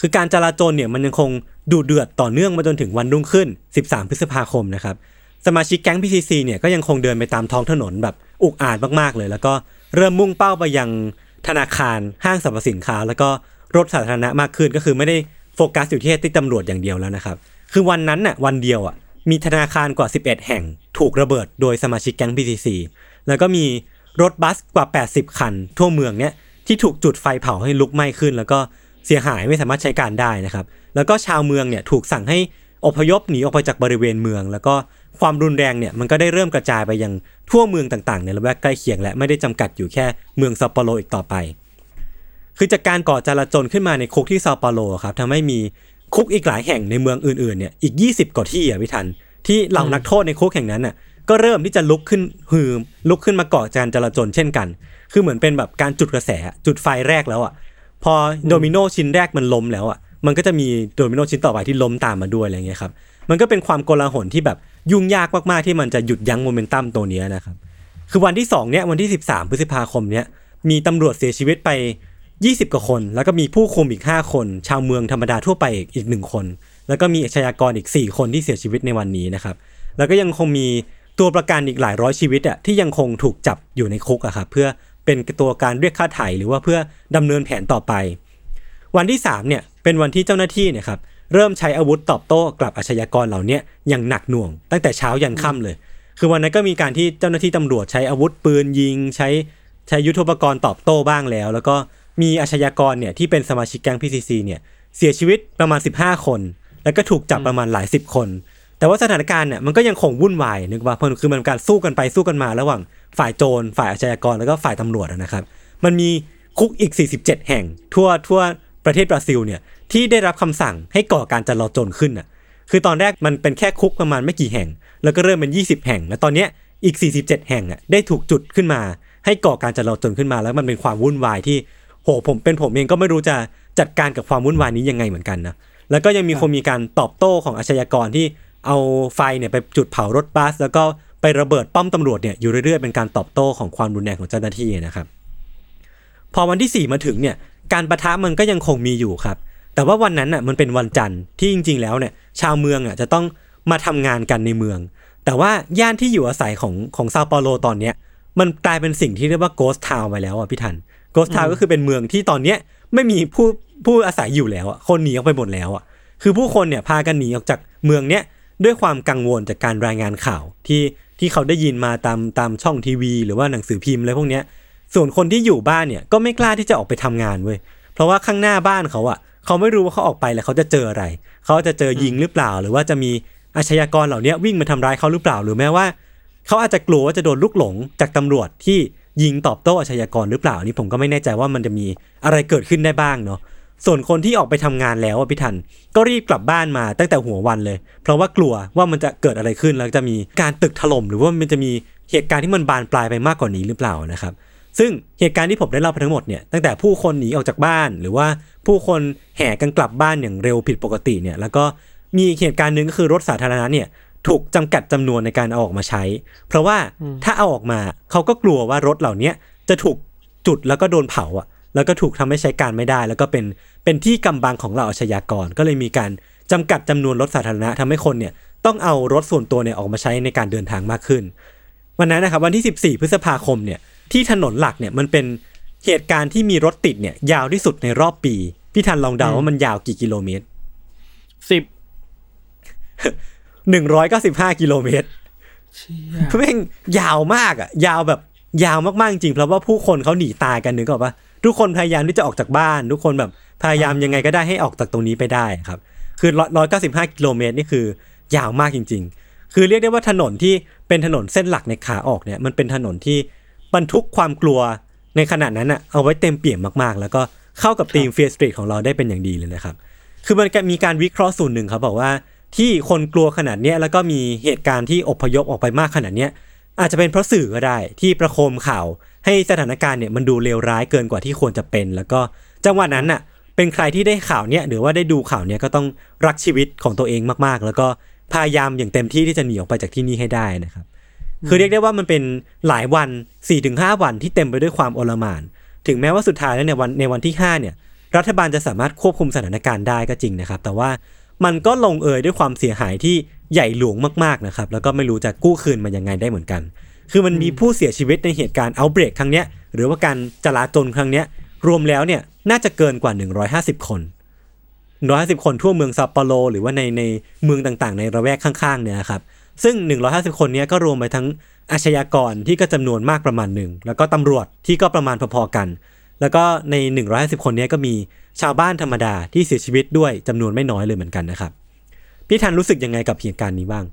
คือการจราจรเนี่ยมันยังคงดูเดือดต่อเนื่องมาจนถึงวันรุ่งขึ้น 13 พฤษภาคมนะครับ สมาชิกแก๊ง PCC เนี่ยก็ยังคงเดินไปตามท้องถนนแบบอุกอาจมากๆเลย แล้วก็เริ่มมุ่งเป้าไปยังธนาคารห้างสรรพสินค้า แล้วก็รถสาธารณะมากขึ้นก็คือไม่ได้โฟกัสอยู่ที่ที่ตำรวจอย่างเดียวแล้วนะครับ คือวันนั้นน่ะวันเดียวอะมีธนาคารกว่า 11 แห่งถูกระเบิดโดยสมาชิกแก๊ง PCC แล้วก็มีรถบัสกว่า 80 คัน ทั่วเมืองเนี่ยที่ถูกจุดไฟเผาให้ลุกไหม้ขึ้น แล้วก็เสียหายไม่สามารถใช้การได้นะครับ แล้วก็ชาวเมืองเนี่ยถูกสั่งให้อพยพหนีออกไปจากบริเวณเมือง แล้วก็ ความรุนแรงเนี่ยมันก็ได้เริ่มกระจายไปยังทั่วเมืองต่างๆ ในละแวกใกล้เคียงและไม่ได้จำกัดอยู่แค่เมืองซาโปโลอีกต่อไป คือจากการก่อจลาจลขึ้นมาในคุกที่เซาเปาโลครับทำให้มีคุกอีกหลายแห่งในเมืองอื่นๆเนี่ยอีก 20 กว่าที่อะพี่ทัน ที่เหล่านักโทษในคุกแห่งนั้นน่ะก็เริ่มที่จะลุกขึ้นฮืมลุกขึ้นมาก่อการจลาจลเช่นกัน คือเหมือนเป็นแบบการจุดกระแสจุดไฟแรกแล้วอะพอโดมิโนชิ้นแรกมันล้มแล้วอะมันก็จะมีโดมิโนชิ้นต่อไปที่ล้มตามมาด้วยอะไรเงี้ยครับ มันก็เป็นความโกลาหลที่แบบยุ่งยากมากๆที่มันจะหยุดยั้งโมเมนตัมตัวนี้นะครับ คือวันที่2เนี่ยวันที่ 13 พฤษภาคมเนี่ยมีตำรวจเสียชีวิตไป 20 กว่าคน แล้วก็มีผู้คุมอีก 5 คน ชาวเมืองธรรมดาทั่วไปอีกหนึ่งคน แล้วก็มีอาชญากรอีก 4 คนที่เสียชีวิตในวันนี้นะครับ แล้วก็ยังคงมีตัวประกันอีกหลายร้อยชีวิตอะที่ยังคงถูกจับอยู่ในคุกอะครับเพื่อเป็นตัวการเรียกค่าไถ่หรือว่าเพื่อดำเนินแผนต่อไป วันที่3เนี่ยเป็นวันที่เจ้าหน้าที่เนี่ยครับ เริ่มใช้อาวุธตอบโต้กลับอาชญากรเหล่านี้อย่างหนักหน่วง ตั้งแต่เช้ายันค่ำเลย คือวันนั้นก็มีการที่เจ้าหน้าที่ตำรวจใช้อาวุธปืนยิง ใช้ใช้ยุทโธปกรณ์ตอบโต้บ้างแล้ว แล้วก็มีอาชญากรเนี่ยที่เป็นสมาชิกแก๊ง PCC เนี่ยเสียชีวิตประมาณ 15 คน แล้วก็ถูกจับประมาณหลายสิบคน แต่ว่าสถานการณ์เนี่ยมันก็ยังคงวุ่นวายนึกว่าเพราะคือมันการสู้กันไปสู้กันมา ระหว่างฝ่ายโจรฝ่ายอาชญากรแล้วก็ฝ่ายตำรวจนะครับ มันมีคุกอีก 47 แห่ง ทั่วทั่วประเทศบราซิลเนี่ย ที่ได้รับคำสั่งให้ก่อการจลาจลขึ้นอะคือตอนแรกมันเป็นแค่คุกประมาณไม่กี่แห่ง แล้วก็เริ่มเป็น 20 แห่ง แล้วตอนเนี้ยอีก 47 แห่งอะได้ถูกจุดขึ้นมา ให้ก่อการจลาจลขึ้นมา แล้วมันเป็นความวุ่นวายที่โหผมเป็นผมเองก็ไม่รู้จะจัดการกับความวุ่นวายนี้ยังไงเหมือนกันนะแล้วก็ยังมีคนมีการตอบโต้ของอาชญากรที่เอาไฟเนี่ยไปจุดเผารถบัส แล้วก็ไประเบิดป้อมตำรวจเนี่ยอยู่เรื่อยๆเป็นการตอบโต้ของความรุนแรงของเจ้าหน้าที่นะครับ พอวันที่ 4 มาถึงเนี่ยการประทะมันก็ยังคงมีอยู่ครับ แต่ว่าวันนั้นอะมันเป็นวันจันทร์ที่จริง ๆ แล้วเนี่ยชาวเมืองอะจะต้องมาทำงานกันในเมือง แต่ว่าย่านที่อยู่อาศัยของของซาเปาโลตอนเนี้ยมันกลายเป็นสิ่งที่เรียกว่าโกสทาวไปแล้วอะพี่ทันโกสทาวก็คือเป็นเมืองที่ตอนเนี้ยไม่มีผู้ผู้อาศัยอยู่แล้วอะคนหนีออกไปหมดแล้วอะคือผู้คนเนี่ยพากันหนีออกจากเมืองเนี้ยด้วยความกังวลจากการรายงานข่าวที่ที่เขาได้ยินมาตามตามช่องทีวี หรือว่าหนังสือพิมพ์อะไรพวกเนี้ยส่วนคนที่อยู่บ้านเนี่ยก็ไม่กล้าที่จะออกไปทำงานเว้ยเพราะว่าข้างหน้าบ้านเขาอะ เขาไม่รู้ว่าเขาออกไปแล้วเขาจะเจออะไร เขาจะเจอยิงหรือเปล่า หรือว่าจะมีอาชญากรเหล่านี้วิ่งมาทำร้ายเขาหรือเปล่า หรือแม้ว่า เขาอาจจะกลัวว่าจะโดนลูกหลงจากตำรวจที่ยิงตอบโต้อาชญากรหรือเปล่านี่ผมก็ไม่แน่ใจว่ามันจะมีอะไรเกิดขึ้นได้บ้างเนาะส่วนคนที่ออกไปทำงานแล้วพี่ทัน ก็รีบกลับบ้านมาตั้งแต่หัววันเลย เพราะว่ากลัวว่ามันจะเกิดอะไรขึ้นแล้วจะมีการตึกถล่มหรือว่ามันจะมีเหตุการณ์ที่มันบานปลายไปมากกว่านี้หรือเปล่านะครับ ซึ่งเหตุการณ์ที่ผมได้เล่าไปทั้งหมดเนี่ยตั้งแต่ผู้คนหนีออกจากบ้าน หรือว่าผู้คนแห่กันกลับบ้านอย่างเร็วผิดปกติเนี่ยแล้วก็มีอีกเหตุการณ์หนึ่งก็คือรถสาธารณะเนี่ยถูกจำกัดจำนวนในการเอาออกมาใช้ เพราะว่าถ้าเอาออกมาเขาก็กลัวว่ารถเหล่าเนี้ยจะถูกจุดแล้วก็โดนเผาอะ แล้วก็ถูกทำให้ใช้การไม่ได้ แล้วก็เป็นเป็นที่กำบังของเหล่าอาชญากร ก็เลยมีการจำกัดจำนวนรถสาธารณะทำให้คนเนี่ยต้องเอารถส่วนตัวเนี่ยออกมาใช้ในการเดินทางมากขึ้น วันนั้นนะครับวันที่ 14 พฤษภาคมเนี่ย ที่ถนนหลักเนี่ยมันเป็นเหตุการณ์ที่มีรถติดเนี่ย ยาวที่สุดในรอบปี พี่ทันลองเดาว่ามันยาวกี่กิโลเมตรสิบ195กิโลเมตรเชี่ยแม่งยาวมากอะ ยาวแบบยาวมากๆจริงเพราะว่าผู้คนเขาหนีตายกันนึกออกปะทุกคนพยายามที่จะออกจากบ้าน ทุกคนแบบพยายามยังไงก็ได้ให้ออกจากตรงนี้ไปได้ครับ คือร้อยเก้าสิบห้ากิโลเมตรนี่คือยาวมากจริง ๆ คือเรียกได้ว่าถนนที่เป็นถนนเส้นหลักในขาออกเนี่ย มันเป็นถนนที่ บรรทุกความกลัวในขณะนั้นอะเอาไว้เต็มเปี่ยมมากๆ แล้วก็เข้ากับธีมเฟียสตรีทของเราได้เป็นอย่างดีเลยนะครับ คือมันก็มีการวิเคราะห์ส่วนหนึ่งครับบอกว่าที่คนกลัวขนาดเนี้ยแล้วก็มีเหตุการณ์ที่อพยพออกไปมากขนาดเนี้ยอาจจะเป็นเพราะสื่อก็ได้ที่ประโคมข่าว ให้สถานการณ์เนี่ยมันดูเลวร้ายเกินกว่าที่ควรจะเป็น แล้วก็จังหวะนั้นน่ะเป็นใครที่ได้ข่าวเนี้ยหรือว่าได้ดูข่าวเนี้ยก็ต้องรักชีวิตของตัวเองมากๆ แล้วก็พยายามอย่างเต็มที่ที่จะหนีออกไปจากที่นี่ให้ได้นะครับ คือเรียกได้ว่ามันเป็นหลายวัน4-5วันที่เต็มไปด้วยความโอลหม่าน ถึงแม้ว่าสุดท้ายแล้วในวันในวันที่ 5 เนี่ย รัฐบาลจะสามารถควบคุมสถานการณ์ได้ก็จริงนะครับ แต่ว่ามันก็ลงเอยด้วยความเสียหายที่ใหญ่หลวงมากๆนะครับ แล้วก็ไม่รู้จะกู้คืนมันยังไงได้เหมือนกัน คือมันมีผู้เสียชีวิตในเหตุการณ์เอาเบรกครั้งเนี้ย หรือว่าการจลาจลครั้งเนี้ย รวมแล้วเนี่ยน่าจะเกินกว่า 150 คน150 คนทั่วเมืองซัปโปโรหรือว่าในในเมืองต่างๆ ในระแวกข้างๆเนี่ยครับ ซึ่ง 150 คนเนี้ยก็รวมไปทั้งอาชญากรที่ก็จำนวนมากประมาณหนึ่ง แล้วก็ตำรวจที่ก็ประมาณพอๆกัน แล้วก็ใน 150 คนเนี้ยก็มีชาวบ้านธรรมดาที่เสียชีวิตด้วยจำนวนไม่น้อยเลยเหมือนกันนะครับ พี่ทันรู้สึกยังไงกับเหตุการณ์นี้บ้าง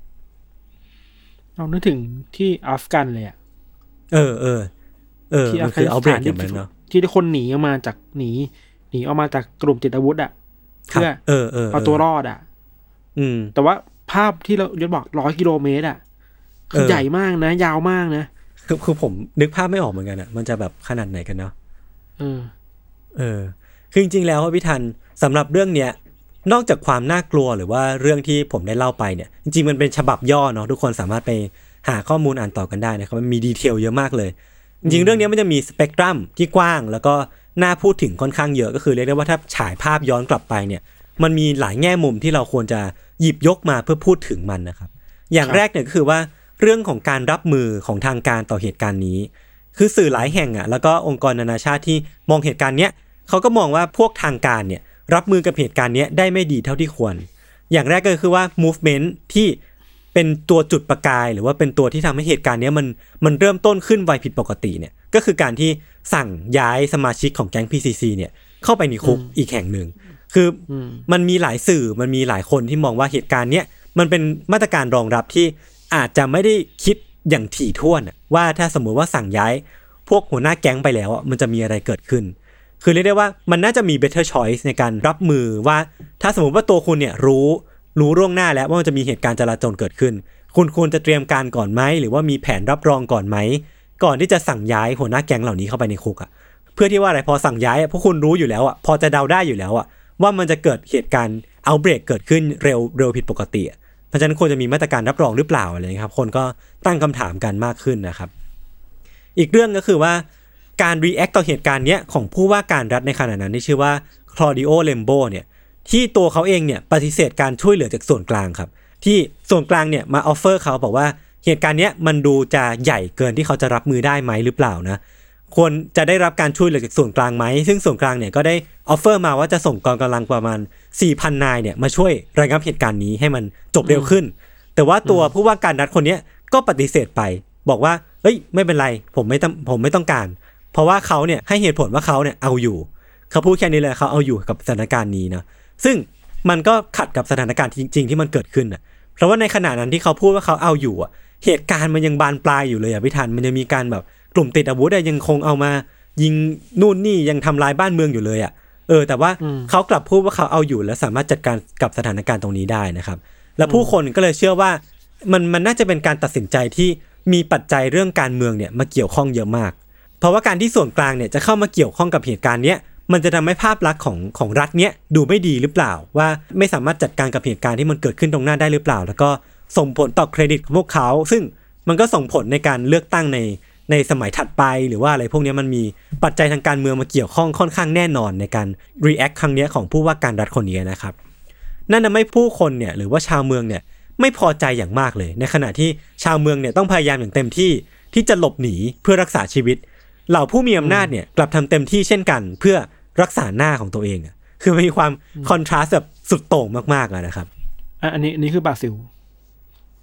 เรานึกถึงที่อัฟกันเลยอะเออเออเออที่มัอันฟคือกาเอานิสเบรถากนอย่างนั้นเนาะที่ที่คนหนีออกมาจากหนีหนีออกมาจากกลุ่มติดอาวุธอะครับเพื่อเออเออเอาตัวรอดอะอืม แต่ว่า ภาพที่เรายศบอกร้อยกิโลเมตรอะคือเออใหญ่มากนะ ยาวมากนะคือคือผมนึกภาพไม่ออกเหมือนกันอะมันจะแบบขนาดไหนกันเนาะเออ เออ คือจริงๆแล้วพี่ทันสำหรับเรื่องเนี้ยนอกจากความน่ากลัวหรือว่าเรื่องที่ผมได้เล่าไปเนี่ย จริงๆมันเป็นฉบับย่อเนาะทุกคนสามารถไปหาข้อมูลอ่านต่อกันได้นะครับมันมีดีเทลเยอะมากเลย จริงๆเรื่องเนี้ยมันจะมีสเปกตรัมที่กว้าง แล้วก็น่าพูดถึงค่อนข้างเยอะก็คือเรียกได้ว่าถ้าฉายภาพย้อนกลับไปเนี่ย มันมีหลายแง่มุมที่เราควรจะ หยิบยกมาเพื่อพูดถึงมันนะครับ อย่างครับแรกเนี่ยก็คือว่าเรื่องของการรับมือของทางการต่อเหตุการณ์นี้ คือสื่อหลายแห่งอะแล้วก็องค์กรนานาชาติที่มองเหตุการณ์เนี้ยเขาก็มองว่าพวกทางการเนี่ยรับมือกับเหตุการณ์เนี้ยได้ไม่ดีเท่าที่ควร อย่างแรกก็คือว่า movement ที่เป็นตัวจุดประกาย หรือว่าเป็นตัวที่ทำให้เหตุการณ์เนี้ยมันมันเริ่มต้นขึ้นไวผิดปกติเนี่ยก็คือการที่สั่งย้ายสมาชิกของแก๊ง PCC เนี่ยเข้าไปในคุกอีกแห่งหนึ่ง คืออมมันมีหลายสื่อมันมีหลายคนที่มองว่าเหตุการณ์เนี้ยมันเป็นมาตรการรองรับที่อาจจะไม่ได้คิดอย่างถี่ถ้วนอะว่าถ้าสมมุติว่าสั่งย้าย พวกหัวหน้าแก๊งไปแล้วอะมันจะมีอะไรเกิดขึ้น คือเรียกได้ว่ามันน่าจะมี better choice ในการรับมือว่า ถ้าสมมติว่าตัวคุณเนี่ยรู้รู้ล่วงหน้าแล้วว่ามันจะมีเหตุการณ์จราจรเกิดขึ้น คุณควรจะเตรียมการก่อนไหมหรือว่ามีแผนรับรองก่อนไหมก่อนที่จะสั่งย้ายหัวหน้าแก๊งเหล่านี้เข้าไปในคุกอะเพื่อที่ว่าอะไรพอสั่งย้ายอะพวกคุณรู้อยู่แล้วอะพอจะเดาได้อยู่แล้วอะ ว่ามันจะเกิดเหตุการณ์เอาเบรกเกิดขึ้นเร็วเร็วผิดปกติเพราะฉะนั้นควรจะมีมาตรการรับรองหรือเปล่าอะไรครับ คนก็ตั้งคำถามกันมากขึ้นนะครับ อีกเรื่องก็คือว่าการ react ต่อเหตุการณ์เนี้ยของผู้ว่าการรัฐในขณะนั้นที่ชื่อว่าคลอดิโอเลมโบเนี่ยที่ตัวเขาเองเนี่ยปฏิเสธการช่วยเหลือจากส่วนกลางครับ ที่ส่วนกลางเนี่ยมา offer เขาบอกว่าเหตุการณ์เนี้ยมันดูจะใหญ่เกินที่เขาจะรับมือได้ไหมหรือเปล่านะ ควรจะได้รับการช่วยเหลือจากส่วนกลางไหม ซึ่งส่วนกลางเนี่ยก็ได้ offer มาว่าจะส่งกองกำลังประมาณ 4,000 นายเนี่ยมาช่วยระงับเหตุการณ์นี้ให้มันจบเร็วขึ้น แต่ว่าตัวผู้ว่าการรัฐคนเนี้ยก็ปฏิเสธไป บอกว่าเฮ้ยไม่เป็นไรผมไม่ต้องผมไม่ต้องการ เพราะว่าเขาเนี่ยให้เหตุผลว่าเขาเนี่ยเอาอยู่ เขาพูดแค่นี้เลยเขาเอาอยู่กับสถานการณ์นี้นะซึ่งมันก็ขัดกับสถานการณ์จริง ๆ ที่มันเกิดขึ้นอะเพราะว่าในขณะนั้นที่เขาพูดว่าเขาเอาอยู่อะเหตุการณ์มันยังบานปลายอยู่เลยอะพี่ทันมันยังมีการแบบ กลุ่มติดอาวุธอะยังคงเอามา ยิงนู่นนี่ยังทำลายบ้านเมืองอยู่เลยอะเออแต่ว่าอืมเขากลับพูดว่าเขาเอาอยู่ และสามารถจัดการกับสถานการณ์ตรงนี้ได้นะครับ แล้วผู้คนก็เลยเชื่อว่ามันมันน่าจะเป็นการตัดสินใจที่มีปัจจัยเรื่องการเมืองเนี่ยมาเกี่ยวข้องเยอะมาก เพราะว่าการที่ส่วนกลางเนี่ยจะเข้ามาเกี่ยวข้องกับเหตุการณ์เนี้ยมันจะทำให้ภาพลักษณ์ของของรัฐเนี้ยดูไม่ดีหรือเปล่า ว่าไม่สามารถจัดการกับเหตุการณ์ที่มันเกิดขึ้นตรงหน้าได้หรือเปล่า แล้วก็ส่งผลต่อเครดิตของพวกเขา ซึ่งมันก็ส่งผลในการเลือกตั้งใน ในสมัยถัดไปหรือว่าอะไรพวกเนี้ยมันมีปัจจัยทางการเมืองมาเกี่ยวข้องค่อนข้างแน่นอนในการ react ครั้งเนี้ยของผู้ว่าการรัฐคนนี้นะครับ นั่นทำให้ผู้คนเนี่ยหรือว่าชาวเมืองเนี่ยไม่พอใจอย่างมากเลย ในขณะที่ชาวเมืองเนี่ยต้องพยายามอย่างเต็มที่ที่จะหลบหนีเพื่อรักษาชีวิต เหล่าผู้มีอำนาจเนี่ยกลับทำเต็มที่เช่นกัน เพื่อรักษาหน้าของตัวเองอะคือมันมีความคอนทราสต์แบบสุดโต่งมากๆอะนะครับอะอันนี้อันนี้คือบราซิล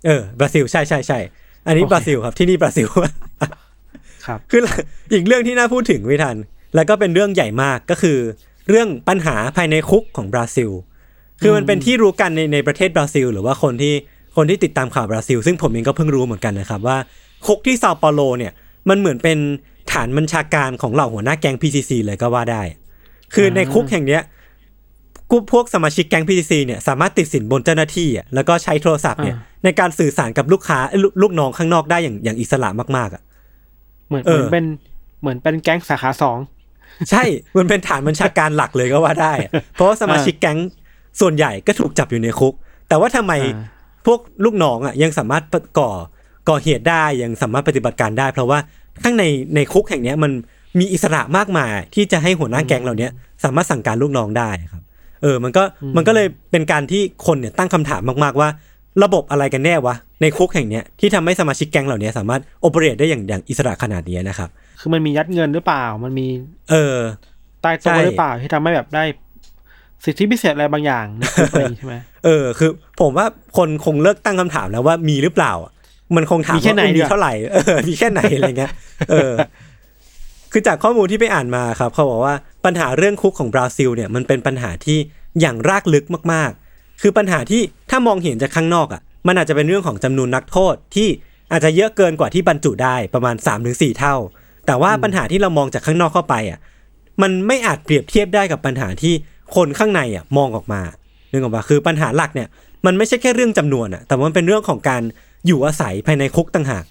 เออบราซิลใช่ใช่ใช่อันนี้โอเคบราซิลครับที่นี่บราซิล ครับคืออีกเรื่องที่น่าพูดถึงไม่ทัน แล้วก็เป็นเรื่องใหญ่มากก็คือ เรื่องปัญหาภายในคุกของบราซิล คือมันเป็นที่รู้กันในในประเทศบราซิล หรือว่าคนที่คนที่ติดตามข่าวบราซิล ซึ่งผมเองก็เพิ่งรู้เหมือนกันนะครับว่าคุกที่ซาเปาโลเนี่ยมันเหมือนเป็นฐานบัญชาการของเหล่าหัวหน้าแก๊ง PCC เลยก็ว่าได้ คือในคุกแห่งเนี้ยกูพวกสมาชิกแก๊ง PCC เนี่ยสามารถติดสินบนเจ้าหน้าที่อะแล้วก็ใช้โทรศัพท์เนี่ยอ่าในการสื่อสารกับลูกค้าเอ้ยลูกลูกน้องข้างนอกได้อย่างอย่างอิสระมากๆอะ เหมือนเอเหอมือนเป็นเหมือนเป็นแก๊งสาขาสองใช่มันเป็นฐานบัญชาการหลักเลยก็ว่าได้อะเพราะว่าสมาชิกแก๊งส่วนใหญ่ก็ถูกจับอยู่ในคุก แต่ว่าทำไมอ่าพวกลูกน้องอะยังสามารถก่อก่อเหตุได้ยังสามารถปฏิบัติการได้ เพราะว่าข้างในในคุกแห่งเนี้ยมันมีอิสระมากมายที่จะให้หัวหน้าแก๊งเหล่าเนี้ยสามารถสั่งการลูกน้องได้ครับ เออ มันก็มันก็เลยเป็นการที่คนเนี่ยตั้งคำถามมากๆว่า ระบบอะไรกันแน่วะ ในคุกแห่งเนี้ยที่ทำให้สมาชิกแก๊งเหล่านี้สามารถโอเปเรตได้อย่างอย่างอิสระขนาดนี้นะครับ คือมันมียัดเงินหรือเปล่า มันมี เออใต้ใช่โต๊ะหรือเปล่าที่ทำให้แบบได้ สิทธิพิเศษอะไรบางอย่างในคุกอะไรอย่างงี้ใช่ไหมเออ คือ ผมว่าคนคงเลิกตั้งคำถามแล้วว่ามีหรือเปล่าอะมันคงถามมีแค่ไหนว่าดีมีกว่าเท่าไหร่เออมีแค่ไหนอะไรเงี้ย เออคือจากข้อมูลที่ไปอ่านมาครับ เขาบอกว่าปัญหาเรื่องคุกของบราซิลเนี่ยมันเป็นปัญหาที่อย่างรากลึกมากๆ คือปัญหาที่ถ้ามองเห็นจากข้างนอกอะ มันอาจจะเป็นเรื่องของจำนวนนักโทษที่อาจจะเยอะเกินกว่าที่บรรจุได้ประมาณ 3-4ถึงเท่า แต่ว่าปัญหาที่เรามองจากข้างนอกเข้าไปอะมันไม่อาจเปรียบเทียบได้กับปัญหาที่คนข้างในอะมองออกมานึกออกปะคือปัญหาหลักเนี่ยมันไม่ใช่แค่เรื่องจำนวนอะแต่ว่ามันเป็นเรื่องของการอยู่อาศัยภายในคุกต่างหาก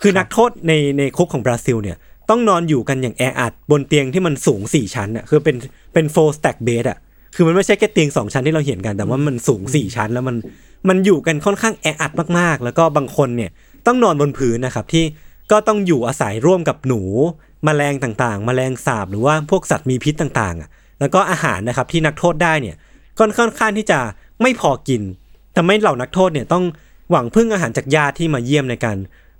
คือนักโทษในในคุกของบราซิลเนี่ยต้องนอนอยู่กันอย่างแออัดบนเตียงที่มันสูงสี่ชั้นอะคือเป็นเป็น four stack bed อะ คือมันไม่ใช่แค่เตียงสองชั้นที่เราเห็นกัน แต่ว่ามันสูงสี่ชั้น แล้วมันมันอยู่กันค่อนข้างแออัดมากๆ แล้วก็บางคนเนี่ยต้องนอนบนพื้นนะครับที่ก็ต้องอยู่อาศัยร่วมกับหนูแมลงต่างๆแมลงสาบหรือว่าพวกสัตว์มีพิษต่างๆอะแล้วก็อาหารนะครับที่นักโทษได้เนี่ยก็ค่อนข้างที่จะไม่พอกินทำให้เหล่านักโทษเนี่ยต้องหวังพึ่งอาหารจากญาติที่มาเยี่ยมในการ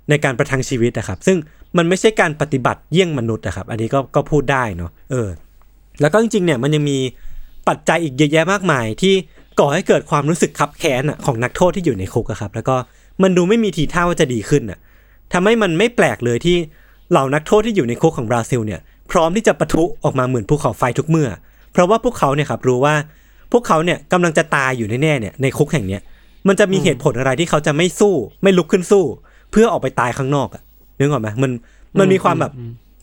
ในการประทังชีวิตนะครับ ซึ่งมันไม่ใช่การปฏิบัติเยี่ยงมนุษย์นะครับ อันนี้ก็ก็พูดได้เนาะเออ แล้วก็จริงๆเนี่ยมันยังมี ปัจจัยอีกเยอะแยะมากมาย ที่ก่อให้เกิดความรู้สึกคับแค้นอะของนักโทษที่อยู่ในคุกอะครับ แล้วก็มันดูไม่มีทีท่าว่าจะดีขึ้นอะทำให้มันไม่แปลกเลยที่เหล่านักโทษที่อยู่ในคุกของบราซิลเนี่ยพร้อมที่จะปะทุออกมาเหมือนภูเขาไฟทุกเมื่อ เพราะว่าพวกเขาเนี่ยครับรู้ว่าพวกเขาเนี่ยกำลังจะตายอยู่แน่ๆเนี่ยในคุกแห่งเนี้ยมันจะมีเหตุผลอะไรที่เขาจะไม่สู้ ไม่ลุกขึ้นสู้ เพื่อออกไปตายข้างนอกอะนึกออกไหมมันมันมีความแบบ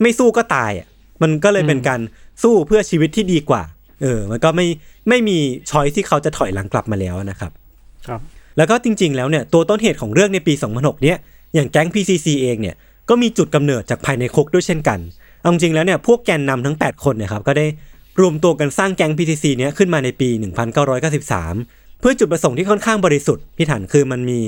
ไม่สู้ก็ตายอะมันก็เลยเป็นการสู้เพื่อชีวิตที่ดีกว่า เออ มันก็ไม่ไม่มีช้อยที่เขาจะถอยหลังกลับมาแล้วนะครับ ครับ แล้วก็จริง ๆ แล้วเนี่ยตัวต้นเหตุของเรื่องในปี 2006 เนี่ยอย่างแก๊ง PCC เองเนี่ยก็มีจุดกำเนิดจากภายในคุกด้วยเช่นกัน เอาจริงๆแล้วเนี่ยพวกแกนนำทั้ง 8 คนเนี่ยครับก็ได้รวมตัวกันสร้างแก๊ง PCC เนี้ยขึ้นมาในปี 1993 เพื่อจุดประสงค์ที่ค่อนข้างบริสุทธิ์พี่ถันคือมันมี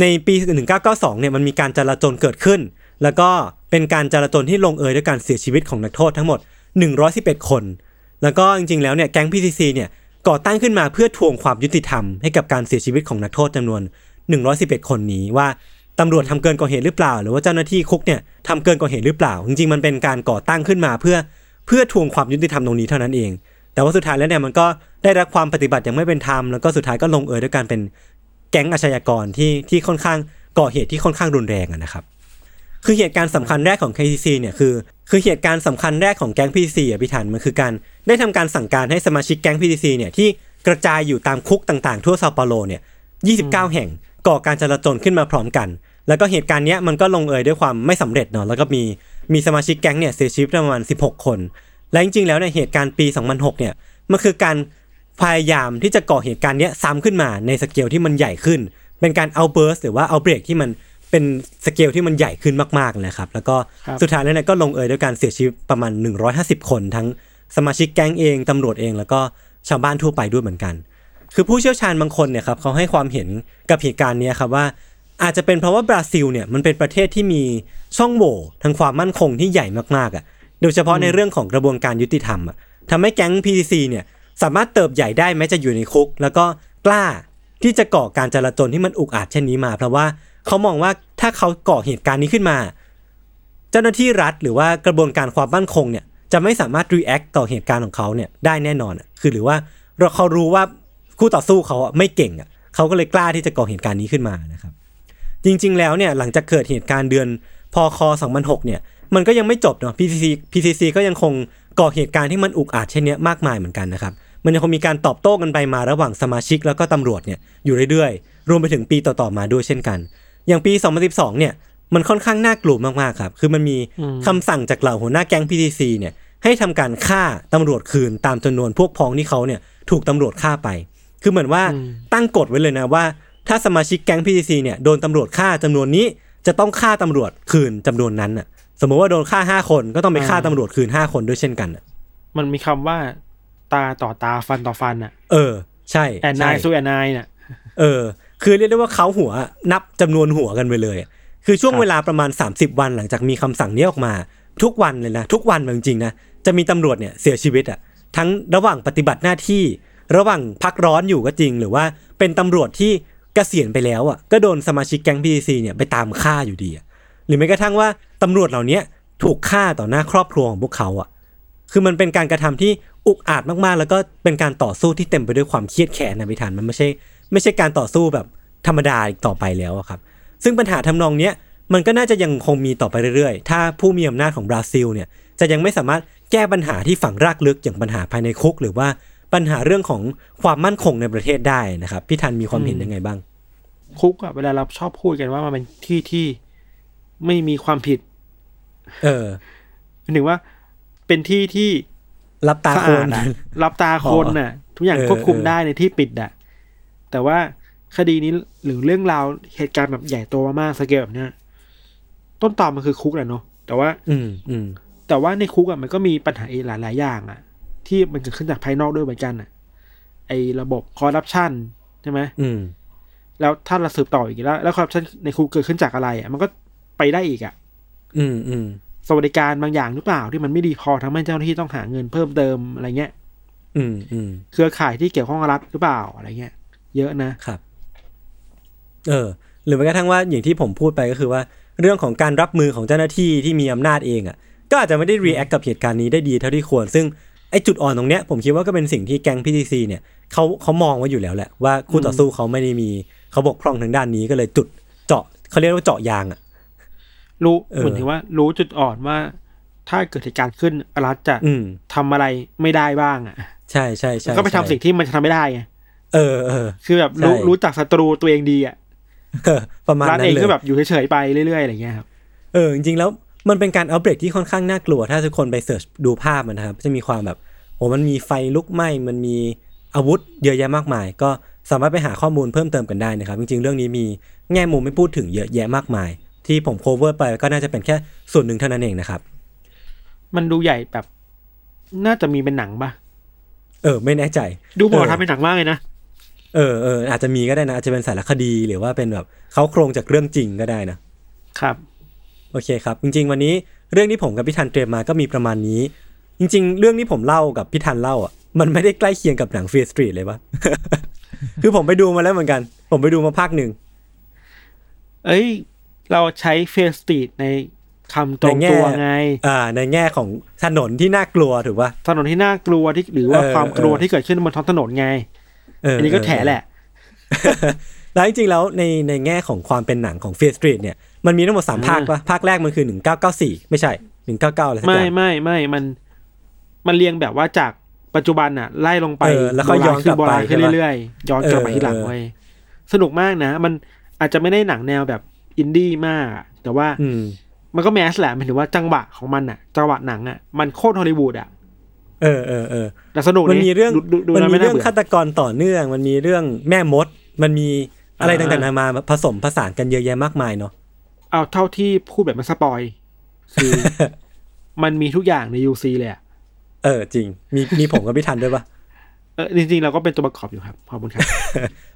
ในปี 1992 เนี่ยมันมีการจลาจลเกิดขึ้น แล้วก็เป็นการจลาจลที่ลงเอยด้วยการเสียชีวิตของนักโทษทั้งหมด 111 คน แล้วก็จริงๆแล้วเนี่ยแก๊ง PCC เนี่ยก่อตั้งขึ้นมาเพื่อทวงความยุติธรรมให้กับการเสียชีวิตของนักโทษจำนวน 111 คนนี้ว่าตำรวจทำเกินกว่าเหตุหรือเปล่า หรือว่าเจ้าหน้าที่คุกเนี่ยทำเกินกว่าเหตุหรือเปล่า จริงๆมันเป็นการก่อตั้งขึ้นมาเพื่อเพื่อทวงความยุติธรรมตรงนี้เท่านั้นเอง แต่ว่าสุดท้ายแล้วเนี่ยมันก็ได้รับความปฏิบัติอย่างไม่เป็นธรรมแล้วก็สุดท้ายก็ลงเอยด้วยการเป็นแก๊งอาชญากรที่ที่ค่อนข้างก่อเหตุที่ค่อนข้างรุนแรงนะครับ คือเหตุการณ์สำคัญแรกของ KCC เนี่ยคือ คือเหตุการณ์สำคัญแรกของแก๊ง PCC อะพี่ทันมันคือการได้ทำการสั่งการให้สมาชิกแก๊ง PCC เนี่ยที่กระจายอยู่ตามคุกต่างๆ ทั่วเซาเปาโลเนี่ย 29 แห่งก่อการจลาจลขึ้นมาพร้อมกัน แล้วก็เหตุการณ์เนี้ยมันก็ลงเอยด้วยความไม่สำเร็จเนาะแล้วก็มีมีสมาชิกแก๊งเนี่ยเสียชีวิตประมาณ 16 คน และจริงๆแล้วเนี่ยเหตุการณ์ปี 2006 เนี่ยมันคือการพยายามที่จะก่อเหตุการณ์เนี้ยซ้ำขึ้นมาในสเกลที่มันใหญ่ขึ้น เป็นการ outburst หรือว่า outbreak ที่มัน เป็นสเกลที่มันใหญ่ขึ้นมากๆเลยครับ แล้วก็ครับสุดท้ายแล้วเนี่ยก็ลงเอยด้วยการเสียชีวิตประมาณ 150 คน ทั้งสมาชิกแก๊งเองตำรวจเอง แล้วก็ชาวบ้านทั่วไปด้วยเหมือนกัน คือผู้เชี่ยวชาญบางคนเนี่ยครับเขาให้ความเห็นกับเหตุการณ์เนี้ยครับว่าอาจจะเป็นเพราะว่าบราซิลเนี่ยมันเป็นประเทศที่มีช่องโหว่ทางความมั่นคงที่ใหญ่มากๆอะ โดยเฉพาะในเรื่องของกระบวนการยุติธรรมอะทำให้แก๊ง PCC เนี่ยสามารถเติบใหญ่ได้แม้จะอยู่ในคุก แล้วก็กล้าที่จะก่อการจลาจลที่มันอุกอาจเช่นนี้มา เพราะว่าเขามองว่า ถ้าเขาก่อเหตุการณ์นี้ขึ้นมา เจ้าหน้าที่รัฐหรือว่ากระบวนการความมั่นคงเนี่ยจะไม่สามารถ react ต่อเหตุการณ์ของเขาเนี่ยได้แน่นอนคือหรือว่าเราเขารู้ว่าคู่ต่อสู้เขาไม่เก่งอะเขาก็เลยกล้าที่จะก่อเหตุการณ์นี้ขึ้นมานะครับ จริง ๆ แล้วเนี่ยหลังจากเกิดเหตุการณ์เดือนพค2006เนี่ย มันก็ยังไม่จบเนาะ PCC PCC ก็ยังคงก่อเหตุการณ์ที่มันอุกอาจเช่นเนี้ยมากมายเหมือนกันนะครับ มันยังคงมีการตอบโต้กันไปมาระหว่างสมาชิกแล้วก็ตำรวจเนี่ยอยู่เรื่อยๆ รวมไปถึงปีต่อๆมาด้วยเช่นกัน อย่างปี 2012 เนี่ย มันค่อนข้างน่ากลัวมากๆครับ คือมันมีคำสั่งจากเหล่าหัวหน้าแก๊ง PCC เนี่ย ให้ทำการฆ่าตำรวจคืนตามจำนวนพวกพ้องที่เขาเนี่ยถูกตำรวจฆ่าไป คือเหมือนว่าตั้งกฎไว้เลยนะว่า ถ้าสมาชิกแก๊ง PCC เนี่ยโดนตำรวจฆ่าจำนวนนี้จะต้องฆ่าตำรวจคืนจำนวนนั้นน่ะ สมมติว่าโดนฆ่าห้าคนก็ต้องไปฆ่าตำรวจคืนห้าคนด้วยเช่นกันน่ะ มันมีคำว่าตาต่อตาฟันต่อฟันอะ เออ ใช่แอนนายใช่สู้แอนนายน่ะเออ คือเรียกได้ว่าเขาหัวนับจำนวนหัวกันไปเลยอะคือช่วงครับเวลาประมาณ 30 วันหลังจากมีคำสั่งนี้ออกมา ทุกวันเลยนะ ทุกวันจริงๆนะจะมีตำรวจเนี่ยเสียชีวิตอะทั้งระหว่างปฏิบัติหน้าที่ ระหว่างพักร้อนอยู่ก็จริง หรือว่าเป็นตำรวจที่เกษียณไปแล้วอะก็โดนสมาชิกแก๊ง PCC เนี่ยไปตามฆ่าอยู่ดีอะหรือแม้กระทั่งว่าตำรวจเหล่านี้ถูกฆ่าต่อหน้าครอบครัวของพวกเขาอะ คือมันเป็นการกระทำที่อุกอาจมากๆ แล้วก็เป็นการต่อสู้ที่เต็มไปด้วยความเครียดแค้นนะพิธานมันไม่ใช่ ไม่ใช่การต่อสู้แบบธรรมดาอีกต่อไปแล้วอะครับ ซึ่งปัญหาทำนองเนี้ยมันก็น่าจะยังคงมีต่อไปเรื่อยๆ ถ้าผู้มีอำนาจของบราซิลเนี่ยจะยังไม่สามารถแก้ปัญหาที่ฝังรากลึกอย่างปัญหาภายในคุก หรือว่าปัญหาเรื่องของความมั่นคงในประเทศได้นะครับ พี่ทันมีความเห็นยังไงบ้าง คุกอะเวลาเราชอบพูดกันว่ามันเป็นที่ที่ไม่มีความผิด เออหมายถึงว่าเป็นที่ที่รับตาสะคอานดอะรับตาคนน่ะ ทุกอย่างเออควบคุมเออได้ในที่ปิดอะ แต่ว่าคดีนี้หรือเรื่องราวเหตุการณ์แบบใหญ่โตมากๆสเกลแบบเนี้ยต้นตอมันคือคุกแหละเนาะแต่ว่า อืมอืมแต่ว่าในคุกอะมันก็มีปัญหาอีกหลายๆอย่างอะที่มันเกิดขึ้นจากภายนอกด้วยเหมือนกันอะไอ้ระบบคอร์รัปชันใช่ไหมอืมแล้วถ้าเราสืบต่ออีกแล้ว แล้วคอร์รัปชันในคุกเกิดขึ้นจากอะไรอะมันก็ไปได้อีกอะอืมอืมสวัสดิการบางอย่างหรือเปล่าที่มันไม่ดีพอทำให้เจ้าหน้าที่ต้องหาเงินเพิ่มเติมอะไรเงี้ย อืมอืมเครือข่ายที่เกี่ยวข้องกับรัฐหรือเปล่าอะไรเงี้ย เยอะนะครับ เออ หรือแม้กระทั่งว่าอย่างที่ผมพูดไปก็คือว่า เรื่องของการรับมือของเจ้าหน้าที่ที่มีอำนาจเองอะ ก็อาจจะไม่ได้ react กับเหตุการณ์นี้ได้ดีเท่าที่ควร ซึ่งไอ้จุดอ่อนตรงเนี้ยผมคิดว่าก็เป็นสิ่งที่แก๊ง PTC เนี่ยเขาเขามองไว้อยู่แล้วแหละว่าคู่ต่อสู้เขาไม่ได้มีเขาบกพร่องทางด้านนี้ก็เลยจุดเจาะเขาเรียกว่าเจาะยางอะรู้เออเหมือนถึงว่า รู้จุดอ่อนว่า ถ้าเกิดเหตุการณ์ขึ้นรัฐจะอืมทำอะไรไม่ได้บ้างอะ ใช่ใช่ใช่ก็ไปทำสิ่งที่มันทำไม่ได้ไง เออเออคือแบบรู้ใช่รู้จักศัตรูตัวเองดีอะเออประมาณรัฐนั้นเองเลยก็แบบอยู่เฉยๆไปเรื่อยๆอะไรเงี้ยครับเออจริงๆแล้วมันเป็นการอัปเดตที่ค่อนข้างน่ากลัว ถ้าทุกคนไปเสิร์ชดูภาพมันนะครับจะมีความแบบโอ้มันมีไฟลุกไหม้มันมีอาวุธเยอะแยะมากมาย ก็สามารถไปหาข้อมูลเพิ่มเติมกันได้นะครับ จริงๆ เรื่องนี้มีแง่มุมไม่พูดถึงเยอะแยะมากมาย ที่ผมโคเวอร์ไปก็น่าจะเป็นแค่ส่วนหนึ่งเท่านั้นเองนะครับ มันดูใหญ่แบบ น่าจะมีเป็นหนังปะเออ ไม่แน่ใจ ดูเหมือนเออทำเป็นหนังมากเลยนะ เออเอออาจจะมีก็ได้นะ อาจจะเป็นสารคดีหรือว่าเป็นแบบเขาโครงจากเรื่องจริงก็ได้นะครับ โอเคครับ จริง ๆ วันนี้เรื่องที่ผมกับพี่ทันเตรียมมาก็มีประมาณนี้ จริง ๆ เรื่องที่ผมเล่ากับพี่ทันเล่าอะมันไม่ได้ใกล้เคียงกับหนังฟีสตรีทเลยวะคือผมไปดูมาแล้วเหมือนกัน ผมไปดูมาภาคหนึ่งเอ้ย เราใช้เฟสตีดในคำตรงในแง่ตัวไง อ่า ในแง่ของถนนที่น่ากลัวถูกปะถนนที่น่ากลัวที่หรือว่าเออความกลัวเออที่เกิดขึ้นบนท้องถนนไงเอออันนี้ก็แถแหละแล้วจริงๆแล้วในในแง่ของความเป็นหนังของฟีสตรีทเนี่ยมันมีทั้งหมดสามภาคปะภาคแรกมันคือหนึ่งเก้าเก้าสี่ไม่ใช่หนึ่งเก้าเก้าอะไรสักอไม่ย่างไม่ไม่มันมันเรียงแบบว่าจากปัจจุบันอะไล่ลงไปเออแล้วก็ย้อนกลับโบราณขึ้นไปใช่ปะเรื่อยๆย้อนกลับไปเออที่หลังเออเว้ยสนุกมากนะ มันอาจจะไม่ได้หนังแนวแบบอินดี้มากอะแต่ว่าอืมมันก็แมสแหละหมายถึงว่าจังหวะของมันอะจังหวะหนังอะมันโคตรฮอลลีวูดอะ เออเออเออแต่สนุกมันมีเรื่องดูดูดูมันแล้วมีไม่น่าเรื่องเบื่อฆาตกรต่อเนื่อง มันมีเรื่องแม่มด มันมีอะไรอ่าต่างๆนานามาผสมผสานกันเยอะแยะมากมายเนาะเอาเท่าที่พูดแบบไม่สปอย คือ มันมีทุกอย่างใน UC เลยอะเออจริง มีมีผมกับพี่ทันด้วยปะเออจริงๆเราก็เป็นตัวประกอบอยู่ครับขอบคุณครับ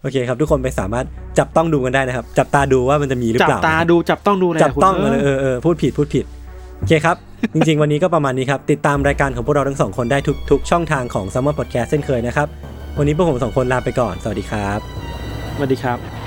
โอเคครับ ทุกคนไปสามารถจับต้องดูกันได้นะครับ จับตาดูว่ามันจะมีหรือจับเปล่าตาดูจับต้องดูเลยจับต้องคุณเลยเออเออพูดผิดพูดผิดโอเคครับ จริงๆ วันนี้ก็ประมาณนี้ครับ ติดตามรายการของพวกเราทั้งสองคนได้ทุกทุกช่องทางของ s ัมมอนพอดแคสต์เช่นเคยนะครับ วันนี้พวกผมสองคนลาไปก่อน สวัสดีครับ สวัสดีครับ